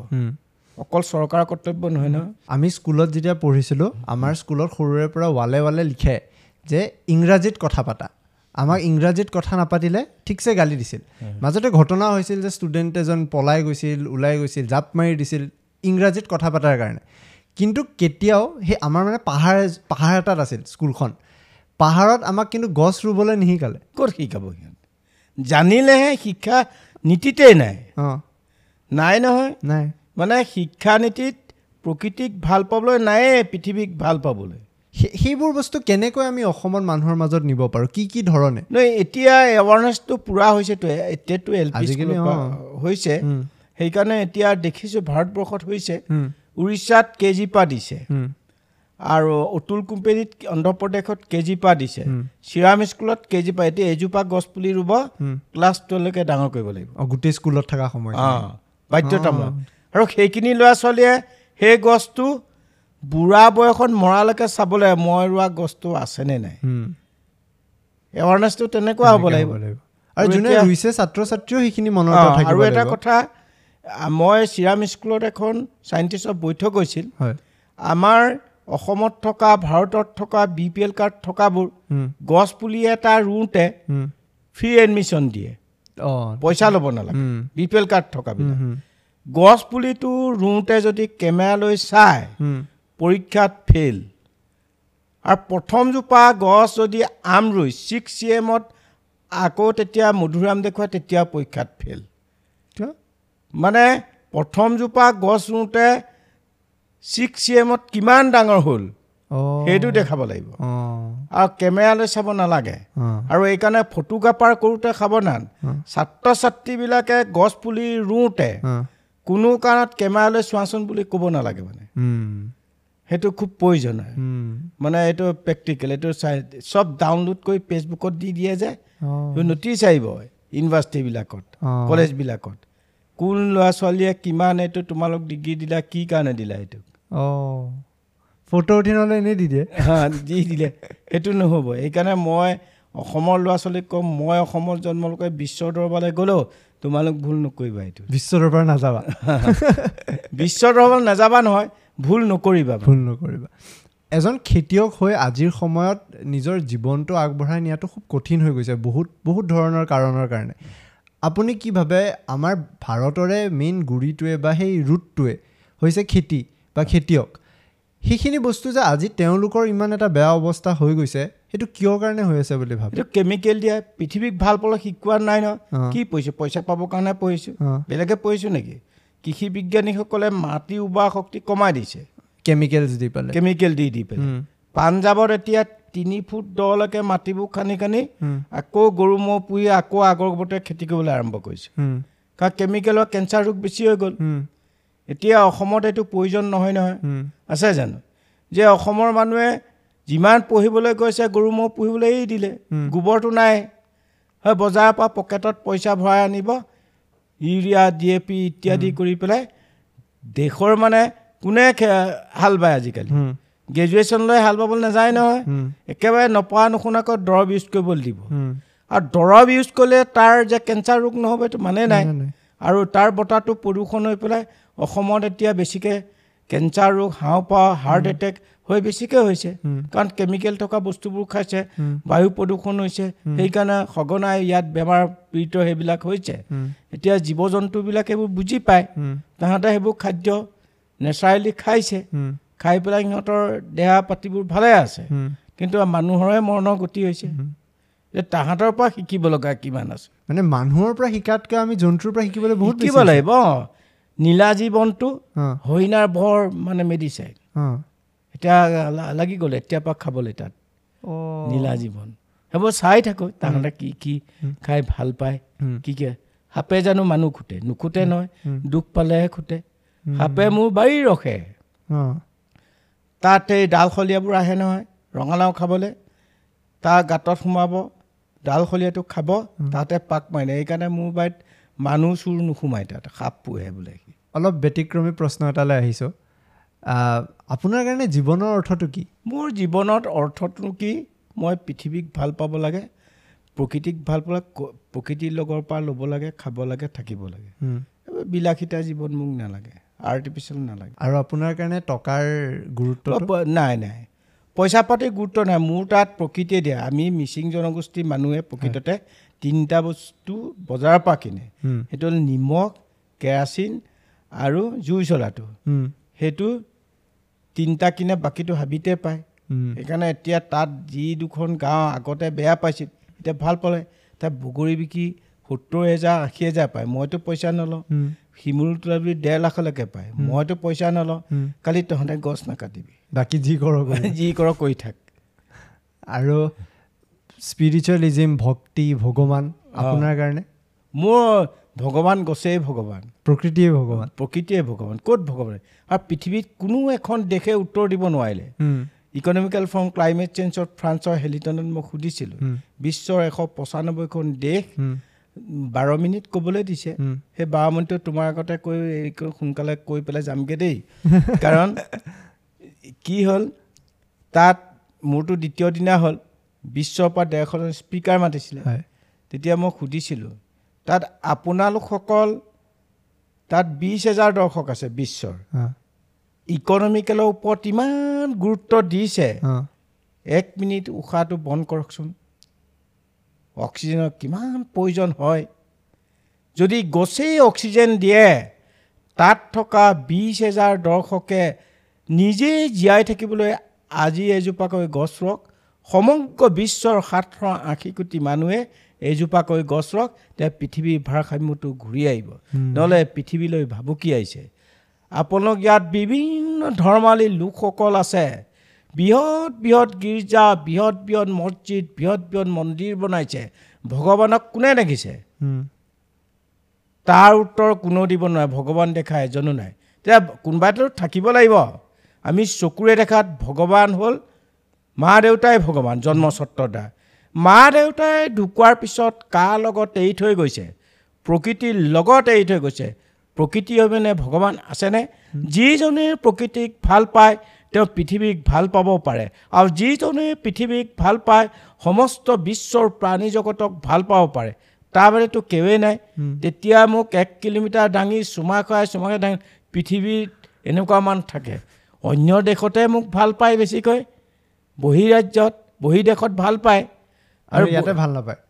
অকল চৰকাৰৰ কৰ্তব্য নহয় নহয় আমি স্কুলত যেতিয়া পঢ়িছিলোঁ আমাৰ স্কুলত সৰুৰে পৰা ৱালে ৱালে লিখে যে ইংৰাজীত কথা পাতা আমাক ইংৰাজীত কথা নাপাতিলে ঠিকছে গালি দিছিল। মাজতে ঘটনা হৈছিল যে ষ্টুডেণ্ট এজন পলাই গৈছিল ওলাই গৈছিল জাপ মাৰি দিছিল ইংৰাজীত কথা পতাৰ কাৰণে। কিন্তু কেতিয়াও সেই আমাৰ মানে পাহাৰ পাহাৰ এটাত আছিল স্কুলখন। পাহাৰত আমাক কিন্তু গছ ৰুবলৈ নিশিকালে। ক'ত শিকাব সিহঁত? জানিলেহে শিক্ষা নীতিতেই নাই। অঁ। নাই নহয়। নাই। মানে শিক্ষানীতিত প্ৰকৃতিক ভাল পাবলৈ নায়েই পৃথিৱীক ভাল পাবলৈ। সেইবোৰ বস্তু কেনেকৈ আমি অসমত মানুহৰ মাজত নিব পাৰোঁ? কি কি ধৰণে? নহয় এতিয়া এৱাৰনেছটো পূৰা হৈছেতো এতিয়াতো এল পি আজিকালি। হৈছে। সেইকাৰণে এতিয়া দেখিছোঁ ভাৰতবৰ্ষত হৈছে। উৰিষ্যাত কেজি পা দিছে। আৰু অতুল কোম্পেনীত অন্ধ্ৰপ্ৰদেশত কেজি পা দিছে। চিৰাম স্কুলত কেজি পা এতিয়া এজোপা গছ পুলি ৰুব। ক্লাছ টুৱেলভলৈকে ডাঙৰ কৰিব লাগিব। গোটেই স্কুলত থকা সময় অঁ বাধ্যতামূলক। আৰু সেইখিনি ল'ৰা ছোৱালীয়ে সেই গছটো বুঢ়া বয়সত মৰালৈকে চাবলৈ মই ৰোৱা গছটো আছেনে নাই? এৱাৰনেছটো তেনেকুৱা হ'ব লাগিব। আৰু যোনে ৰুইছে ছাত্ৰ ছাত্ৰীও সেইখিনি মনত আৰু এটা। কথা মই চিৰাম স্কুলত এখন চাইণ্টিষ্টৰ বৈঠক হৈছিল। আমাৰ অসমত থকা ভাৰতত থকা বি পি এল কাৰ্ড থকাবোৰ গছ পুলি এটা ৰুওঁতে ফ্ৰী এডমিশ্যন দিয়ে। পইচা ল'ব নালাগে। বি পি এল কাৰ্ড থকাবিলাক উম, গছ পুলিটো ৰুওঁতে যদি কেমেৰালৈ উম, পৰীক্ষাত ফেইল আৰু প্ৰথমজোপা গছ যদি আম ৰুই ছিক্স চি এমত আকৌ তেতিয়া মধুৰাম দেখুৱাই তেতিয়া পৰীক্ষাত ফেইল? মানে প্ৰথমজোপা গছ ৰুওঁতে ছিক্স চি এমত কিমান ডাঙৰ হ'ল সেইটো দেখাব লাগিব। আৰু কেমেৰালৈ চাব নালাগে। আৰু এইকাৰণে ফটোগ্ৰাফাৰ কৰোঁতে সাৱধান। ছাত্ৰ ছাত্ৰীবিলাকে গছ পুলি ৰুওঁতে কোনো কাৰণত কেমেৰালৈ চোৱাচোন বুলি ক'ব নালাগে মানে। সেইটো খুব প্ৰয়োজন হয়। মানে এইটো প্ৰেক্টিকেল এইটো চাই চব ডাউনলোড কৰি ফেচবুকত দি দিয়ে যে নটিচ আহিব ইউনিভাৰ্চিটিবিলাকত। কলেজবিলাকত কোন ল'ৰা ছোৱালীয়ে কিমান এইটো তোমালোক ডিগ্ৰী দিলা কি কাৰণে দিলা এইটো অঁ, ফটো উঠি নহ'লে এনেই দি দিয়ে। হা, দি দিলে। সেইটো নহ'ব। সেইকাৰণে মই অসমৰ ল'ৰা ছোৱালীক ক'ম মই অসমত জন্ম লোকে বিশ্বৰ দৰবাৰলৈ গ'লেও তোমালোক ভুল নকৰিবা এইটো। বিশ্বৰ পৰা নাযাবা। বিশ্বৰ দৰবাৰলৈ নাযাবা নহয়। ভুল নকৰিবা ভুল নকৰিবা। এজন খেতিয়ক হৈ আজিৰ সময়ত নিজৰ জীৱনটো আগবঢ়াই নিয়াটো খুব কঠিন হৈ গৈছে বহুত বহুত ধৰণৰ কাৰণৰ কাৰণে। আপুনি কি ভাবে আমাৰ ভাৰতৰে মেইন গুৰিটোৱে বা সেই ৰুটটোৱে হৈছে খেতি বা খেতিয়ক সেইখিনি বস্তু যে আজি তেওঁলোকৰ ইমান এটা বেয়া অৱস্থা হৈ গৈছে সেইটো কিয় কাৰণে হৈ আছে বুলি ভাবে? এইটো কেমিকেল দিয়া পৃথিৱীক ভাল পাবলৈ শিকোৱা নাই নহয়। কি পঢ়িছোঁ পইচা পাবৰ কাৰণে পঢ়িছোঁ। বেলেগে পঢ়িছোঁ নেকি? কৃষি বিজ্ঞানীসকলে মাটি উৰ্বৰ শক্তি কমাই দিছে। কেমিকেলছ দি পেলাই। কেমিকেল দি দি পেলাই। উম, পাঞ্জাৱত এতিয়া তিনি ফুট দলৈকে মাটিবোৰ খান্দি খান্দি আকৌ গৰু ম'হ পুহি আকৌ আগৰ গোটে খেতি কৰিবলৈ আৰম্ভ কৰিছে। কাৰণ কেমিকেলৰ কেঞ্চাৰ ৰোগ বেছি হৈ গ'ল। এতিয়া অসমত এইটো প্ৰয়োজন নহয় নহয়। আছে জানো? যে অসমৰ মানুহে যিমান পঢ়িবলৈ গৈছে গৰু ম'হ পুহিবলৈ এৰি দিলে। গোবৰটো নাই। হয় বজাৰৰ পৰা পকেটত পইচা ভৰাই আনিব। ইউৰিয়া ডি এ পি ইত্যাদি কৰি পেলাই দেশৰ মানে কোনে হাল বায় আজিকালি? গ্ৰেজুৱেশ্যন লৈ হাল বাবলৈ নাযায় নহয়। একেবাৰে নপঢ়া নুশুনাকৈ দৰৱ ইউজ কৰিবলৈ দিব। আৰু দৰৱ ইউজ কৰিলে তাৰ যে কেঞ্চাৰ ৰোগ নহ'ব এইটো মানে নাই। আৰু তাৰ বতাহটো প্ৰদূষণ হৈ পেলাই অসমত এতিয়া বেছিকৈ কেঞ্চাৰ ৰোগ হাওঁফাওঁ হাৰ্ট এটেক হৈ বেছিকৈ হৈছে। কাৰণ কেমিকেল থকা বস্তুবোৰ খাইছে। বায়ু প্ৰদূষণ হৈছে সেইকাৰণে সঘনাই ইয়াত বেমাৰ পীড়িত সেইবিলাক হৈছে। এতিয়া জীৱ জন্তুবিলাক এইবোৰ বুজি পায়। তাহাঁতে সেইবোৰ খাদ্য নেচাৰেলি খাইছে। খাই পেলাই সিহঁতৰ দেহা পাতিবোৰ ভালে আছে। কিন্তু মানুহৰে মৰণৰ গতি হৈছে। যে তাহাঁতৰ পৰা শিকিব লগা কিমান আছে। মানে মানুহৰ পৰা শিকাতকৈ আমি জন্তুৰ পৰা শিকিবলৈ বহুত শিকিব লাগিব। নীলাজী বনটো অঁ, হৰিণাৰ বৰ মানে মেডিচাইন। এতিয়া লাগি গ'ল এতিয়াৰ পৰা খাবলৈ তাত। নীলা জীৱন। সেইবোৰ চাই থাকোঁ তাহাঁতে কি কি খাই ভাল পায় কি কি সাপে জানো মানুহ খুটে নুখুটে নহয়। দুখ পালেহে খুটে। সাপে মোৰ বাৰী ৰখে। তাত এই ডাল খলিয়াবোৰ আহে নহয় ৰঙালাও খাবলৈ। তাৰ গাঁতত সোমাব ডাল খলিয়াটো খাব তাতে পাক মাৰে সেইকাৰণে মোৰ বাৰীত মানুহ চোৰ নোসোমায় তাত সাপ পোহে বোলে সি। অলপ ব্যতিক্ৰমী প্ৰশ্ন এটালৈ আহিছোঁ। আহ, আপোনাৰ কাৰণে জীৱনৰ অৰ্থটো কি? মোৰ জীৱনত অৰ্থটো কি? মই পৃথিৱীক ভাল পাব লাগে প্ৰকৃতিক ভাল ক- প্ৰকৃতিৰ লগৰ পৰা ল'ব লাগে খাব লাগে থাকিব লাগে। বিলাসিতা জীৱন মোক নালাগে আৰ্টিফিচিয়েল নালাগে। আৰু আপোনাৰ কাৰণে টকাৰ গুৰুত্ব নাই নাই। পইচা পাতি গুৰুত্ব নাই মোৰ তাত প্ৰকৃতিয়ে দিয়ে। আমি মিচিং জনগোষ্ঠীৰ মানুহে প্ৰকৃততে তিনিটা বস্তু বজাৰৰ পৰা কিনে। সেইটো হ'ল নিমখ কেৰাচিন আৰু জুই চলাটো। সেইটো তিনিটা কিনে বাকীটো হাবিতে পায়। সেইকাৰণে এতিয়া তাত যি দুখন গাঁও আগতে বেয়া পাইছিল এতিয়া ভাল পালে। তাত বগৰী বিকি সত্তৰ হেজাৰ আশী হেজাৰ পায়। মইতো পইচা নলওঁ। শিমুল তোলা বুলি ডেৰ লাখলৈকে পায়। মইতো পইচা নলওঁ। কালি তহঁতে গছ নাকাটিবি। বাকী যি আৰু। যি কৰ কৰি থাক। আৰু স্পিৰিচুৱেলিজিম ভক্তি ভগৱান আপোনাৰ কাৰণে? মোৰ ভগৱান গছেই ভগৱান। প্ৰকৃতিয়ে ভগৱান। প্ৰকৃতিয়ে ভগৱান ক'ত ভগৱান? আৰু পৃথিৱীত কোনো এখন দেশে উত্তৰ দিব নোৱাৰিলে। ইকনমিকেল ফ্ৰম ক্লাইমেট চেঞ্জত ফ্ৰান্সৰ হেলিটনত মই সুধিছিলোঁ। বিশ্বৰ এশ পঁচানব্বৈখন দেশ বাৰ মিনিট ক'বলৈ দিছে। সেই বাৰ মিনিটটো তোমাৰ আগতে কৈ- সোনকালে কৈ পেলাই যামগৈ দেই। কাৰণ কি হ'ল? তাত মোৰতো দ্বিতীয় দিনা হ'ল। বিশ্বৰ পৰা ডেৰশজন স্পীকাৰ মাতিছিলে। হয়। তেতিয়া মই সুধিছিলোঁ তাত আপোনালোকসকল তাত বিছ হেজাৰ দৰ্শক আছে বিশ্বৰ। ইকনমিকেলৰ ওপৰত ইমান গুৰুত্ব দিছে। এক মিনিট উশাহটো বন্ধ কৰকচোন। অক্সিজেনৰ কিমান প্ৰয়োজন হয়। যদি গছেই অক্সিজেন দিয়ে তাত থকা বিছ হেজাৰ দৰ্শকে নিজেই জীয়াই থাকিবলৈ আজি এজোপাকৈ গছ ৰুৱক সমগ্ৰ বিশ্বৰ সাতশ আশী কোটি মানুহে এজোপাকৈ গছ ৰুৱক তেতিয়া পৃথিৱীৰ ভাৰসাম্যটো ঘূৰি আহিব। নহ'লে পৃথিৱীলৈ ভাবুকি আহিছে। আপোনালোক ইয়াত বিভিন্ন ধৰ্মাৱলী লোকসকল আছে। বৃহৎ বৃহৎ গীৰ্জা বৃহৎ বৃহৎ মছজিদ বৃহৎ বৃহৎ মন্দিৰ বনাইছে। ভগৱানক কোনে দেখিছে? তাৰ উত্তৰ কোনেও দিব নোৱাৰে ভগৱান দেখা এজনো নাই। তেতিয়া কোনোবাইতো থাকিব লাগিব। আমি চকুৰে দেখাত ভগৱান হ'ল মা দেউতাই ভগৱান জন্মস্বত্ৰদা মা দেউতাই ঢুকোৱাৰ পিছত কাৰ লগত এৰি থৈ গৈছে? প্ৰকৃতিৰ লগত এৰি থৈ গৈছে। প্ৰকৃতি অবিহনে ভগৱান আছেনে? যিজনে প্ৰকৃতিক ভাল পায় তেওঁ পৃথিৱীক ভাল পাব পাৰে। আৰু যিজনে পৃথিৱীক ভাল পায় সমস্ত বিশ্বৰ প্ৰাণী জগতক ভাল পাব পাৰে। তাৰ বাদেতো কেৱেই নাই। তেতিয়া মোক এক কিলোমিটাৰ দাঙি চুমা খুৱাই চুমা খুৱাই দাঙি পৃথিৱীত এনেকুৱা মান থাকে। অন্য দেশতে মোক ভাল পায় বেছিকৈ। বহি ৰাজ্যত বহি দেশত ভাল পায়। আৰু ইয়াতে ভাল নাপায়।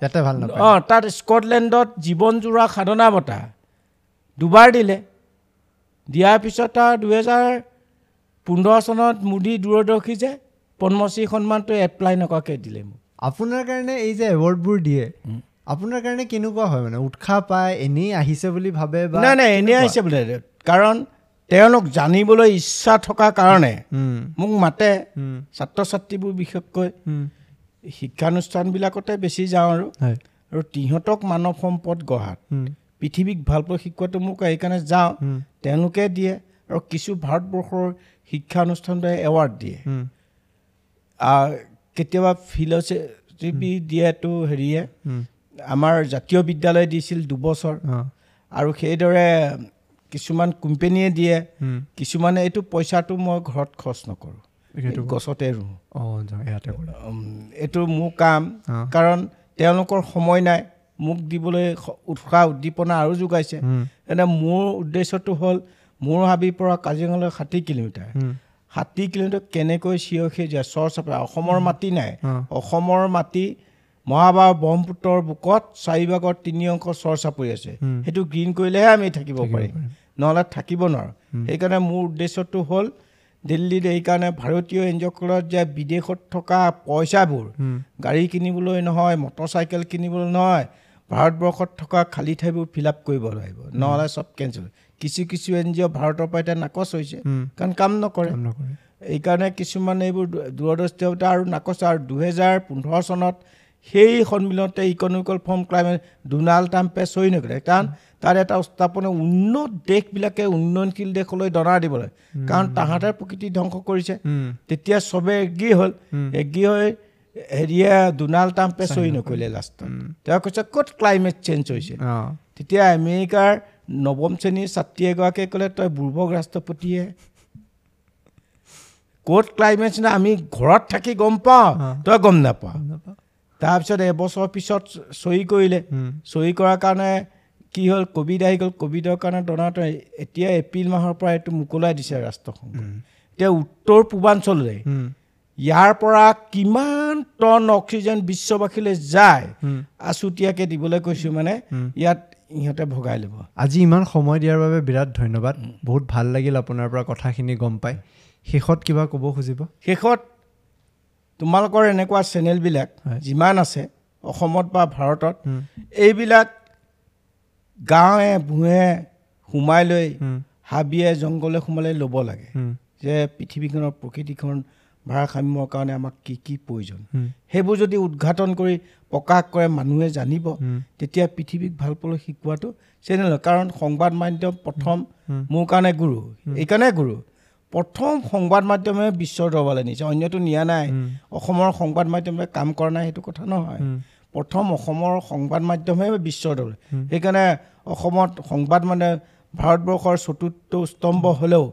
ইয়াতে ভাল নাপায়। অঁ তাত স্কটলেণ্ডত জীৱনজোৰা সাধনা বঁটা। দুবাৰ দিলে। দিয়াৰ পিছত আৰু দুহেজাৰ পোন্ধৰ চনত মোদী দূৰদৰ্শী যে পদ্মশ্ৰী সন্মানটো এপ্লাই নকৰাকৈ দিলে মোক। আপোনাৰ কাৰণে এই যে এৱাৰ্ডবোৰ দিয়ে আপোনাৰ কাৰণে কেনেকুৱা হয় মানে? উৎসাহ পায় এনেই আহিছে বুলি ভাবে নাই নাই এনেই? আহিছে বোলে কাৰণ তেওঁলোক জানিবলৈ ইচ্ছা থকাৰ কাৰণে মোক মাতে ছাত্ৰ ছাত্ৰীবোৰ বিশেষকৈ। শিক্ষানুষ্ঠানবিলাকতে বেছি যাওঁ আৰু। আৰু তিহঁতক মানৱ সম্পদ গঢ়াত। পৃথিৱীক ভাল পোৱা শিকোৱাটো মোক সেইকাৰণে যাওঁ তেওঁলোকে দিয়ে আৰু কিছু ভাৰতবৰ্ষৰ শিক্ষানুষ্ঠানটোৱে এৱাৰ্ড দিয়ে। কেতিয়াবা ফিলচফি দিয়েতো হেৰিয়ে আমাৰ জাতীয় বিদ্যালয়ে দিছিল দুবছৰ। আৰু সেইদৰে কিছুমান কোম্পেনীয়ে দিয়ে কিছুমানে এইটো পইচাটো মই ঘৰত খৰচ নকৰোঁ। গছতে ৰুওঁ। এইটো মোৰ কাম। কাৰণ তেওঁলোকৰ সময় নাই। মোক দিবলৈ উৎসাহ উদ্দীপনা আৰু যোগাইছে। এনে মোৰ উদ্দেশ্যটো হ'ল মোৰ হাবিৰ পৰা কাজিৰঙালৈ ষাঠি কিলোমিটাৰ। ষাঠি কিলোমিটাৰ কেনেকৈ চিঞৰ সেউজীয়া চৰ চাপে অসমৰ মাটি নাই। অসমৰ মাটি মহাবাৰ ব্ৰহ্মপুত্ৰৰ বুকত চাৰিভাগৰ তিনি অংশ চৰ চাপৰি আছে। সেইটো গ্ৰীণ কৰিলেহে আমি থাকিব পাৰিম। নহ'লে থাকিব নোৱাৰোঁ। সেইকাৰণে মোৰ উদ্দেশ্যটো হ'ল দিল্লীত এইকাৰণে ভাৰতীয় এনজিঅ'সকলৰ যে বিদেশত থকা পইচাবোৰ গাড়ী কিনিবলৈ নহয় মটৰ চাইকেল কিনিবলৈ নহয় ভাৰতবৰ্ষত থকা খালী ঠাইবোৰ ফিল আপ কৰিব লাগিব। নহ'লে চব কেঞ্চেল কিছু কিছু এন জি অ' ভাৰতৰ পৰা এতিয়া নাকচ হৈছে কাৰণ কাম নকৰে। এইকাৰণে কিছুমান এইবোৰ দূ- দূৰদৰ্শিতা আৰু নাকচ। আৰু দুহেজাৰ পোন্ধৰ চনত সেই সন্মিলনতে ইকনমিকেল ফৰ্ম ক্লাইমেট ডোনাল্ড ট্ৰাম্পে চহী নকৰে কাৰণ তাৰ এটা স্থাপনে উন্নত দেশবিলাকে উন্নয়নশীল দেশলৈ ডনাৰ দিব লাগে কাৰণ তাহাঁতে প্ৰকৃতি ধ্বংস কৰিছে। তেতিয়া চবে এগ্ৰী হ'ল। এগ্ৰী হৈ হেৰিয়ে ডোনাল্ড ট্ৰাম্পে চহী নকৰিলে লাষ্টত। তেওঁ কৈছে ক'ত ক্লাইমেট চেঞ্জ হৈছে? তেতিয়া আমেৰিকাৰ নৱম শ্ৰেণীৰ ছাত্ৰী এগৰাকীয়ে ক'লে তই বুৰ্বক ৰাষ্ট্ৰপতিয়ে। ক'ত ক্লাইমেট না আমি ঘৰত থাকি গম পাওঁ। তই গম নাপাওঁ। তাৰপিছত এবছৰ পিছত চহী কৰিলে। চহী কৰাৰ কাৰণে কি হ'ল? ক'ভিড আহি গ'ল। ক'ভিডৰ কাৰণে ডনাল্ড এতিয়া এপ্ৰিল মাহৰ পৰা এইটো মোকলাই দিছে ৰাষ্ট্ৰসংঘ। এতিয়া উত্তৰ পূৰ্বাঞ্চললৈ ইয়াৰ পৰা কিমান টন অক্সিজেন বিশ্ববাসীলৈ যায় আছুতীয়াকৈ দিবলৈ কৈছোঁ মানে ইয়াত ইহঁতে ভগাই ল'ব। আজি ইমান সময় দিয়াৰ বাবে বিৰাট ধন্যবাদ। বহুত ভাল লাগিল আপোনাৰ পৰা কথাখিনি গম পাই। শেষত কিবা ক'ব খুজিব? শেষত তোমালোকৰ এনেকুৱা চেনেলবিলাক। যিমান আছে অসমত বা ভাৰতত এইবিলাক গাঁৱে ভূঞে সোমাই লৈ হাবিয়ে জংঘলে সোমালে ল'ব লাগে। যে পৃথিৱীখনৰ প্ৰকৃতিখন ভাৰসাম্যৰ কাৰণে আমাক কি কি প্ৰয়োজন। সেইবোৰ যদি উদঘাটন কৰি প্ৰকাশ কৰে মানুহে জানিব তেতিয়া পৃথিৱীক ভাল পাবলৈ শিকোৱাটো চেনেল। কাৰণ সংবাদ মাধ্যম প্ৰথম মোৰ কাৰণে গুৰু। এইকাৰণে গুৰু। প্ৰথম সংবাদ মাধ্যমে বিশ্বৰ দৰবাৰলৈ নিছে অন্যটো নিয়া নাই। অসমৰ সংবাদ মাধ্যমে কাম কৰা নাই সেইটো কথা নহয়। প্ৰথম অসমৰ সংবাদ মাধ্যমে বিশ্বৰ দৰবাৰ সেইকাৰণে অসমত সংবাদ মানে ভাৰতবৰ্ষৰ চতুৰ্থ স্তম্ভ হ'লেও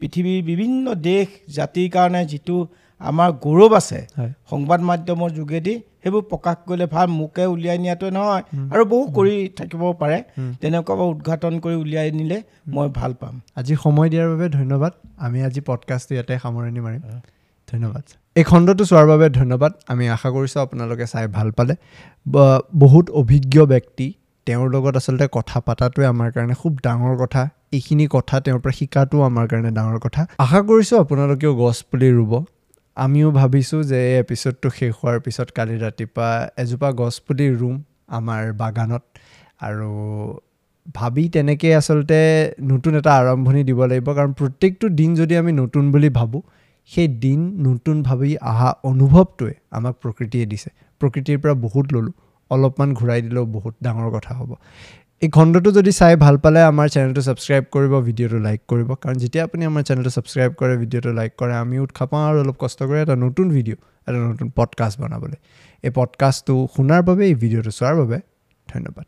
পৃথিৱীৰ বিভিন্ন দেশ জাতিৰ কাৰণে যিটো আমাৰ গৌৰৱ আছে। সংবাদ মাধ্যমৰ যোগেদি সেইবোৰ প্ৰকাশ কৰিলে ভাল মোকে উলিয়াই নিয়াটোৱে নহয়। আৰু বহু কৰি থাকিব পাৰে। তেনেকুৱা উদঘাটন কৰি উলিয়াই নিলে মই ভাল পাম। আজি সময় দিয়াৰ বাবে ধন্যবাদ। আমি আজি পডকাষ্টটো ইয়াতে সামৰণি মাৰিম। ধন্যবাদ। এই খণ্ডটো চোৱাৰ বাবে ধন্যবাদ। আমি আশা কৰিছোঁ আপোনালোকে চাই ভাল পালে। বহুত অভিজ্ঞ ব্যক্তি তেওঁৰ লগত আচলতে কথা পতাটোৱে আমাৰ কাৰণে খুব ডাঙৰ কথা। এইখিনি কথা তেওঁৰ পৰা শিকাটোও আমাৰ কাৰণে ডাঙৰ কথা। আশা কৰিছোঁ আপোনালোকেও গছ পুলি ৰুব। আমিও ভাবিছোঁ যে এই এপিছ'ডটো শেষ হোৱাৰ পিছত কালি ৰাতিপুৱা এজোপা গছ পুলি ৰুম আমাৰ বাগানত। আৰু ভাবি তেনেকৈ আচলতে নতুন এটা আৰম্ভণি দিব লাগিব। কাৰণ প্ৰত্যেকটো দিন যদি আমি নতুন বুলি ভাবোঁ সেই দিন নতুন ভাবি অহা অনুভৱটোৱে আমাক প্ৰকৃতিয়ে দিছে। প্ৰকৃতিৰ পৰা বহুত ল'লোঁ। অলপমান ঘূৰাই দিলেও বহুত ডাঙৰ কথা হ'ব। এই খণ্ডটো যদি চাই ভাল পালে আমাৰ চেনেলটো ছাবস্ক্ৰাইব কৰিব ভিডিঅ'টো লাইক কৰিব। কাৰণ যেতিয়া আপুনি আমাৰ চেনেলটো ছাবস্ক্ৰাইব কৰে ভিডিঅ'টো লাইক কৰে আমি উৎসাহ পাওঁ আৰু অলপ কষ্ট কৰি এটা নতুন ভিডিঅ' এটা নতুন পডকাষ্ট বনাবলৈ। এই পডকাষ্টটো শুনাৰ বাবে এই ভিডিঅ'টো চোৱাৰ বাবে ধন্যবাদ।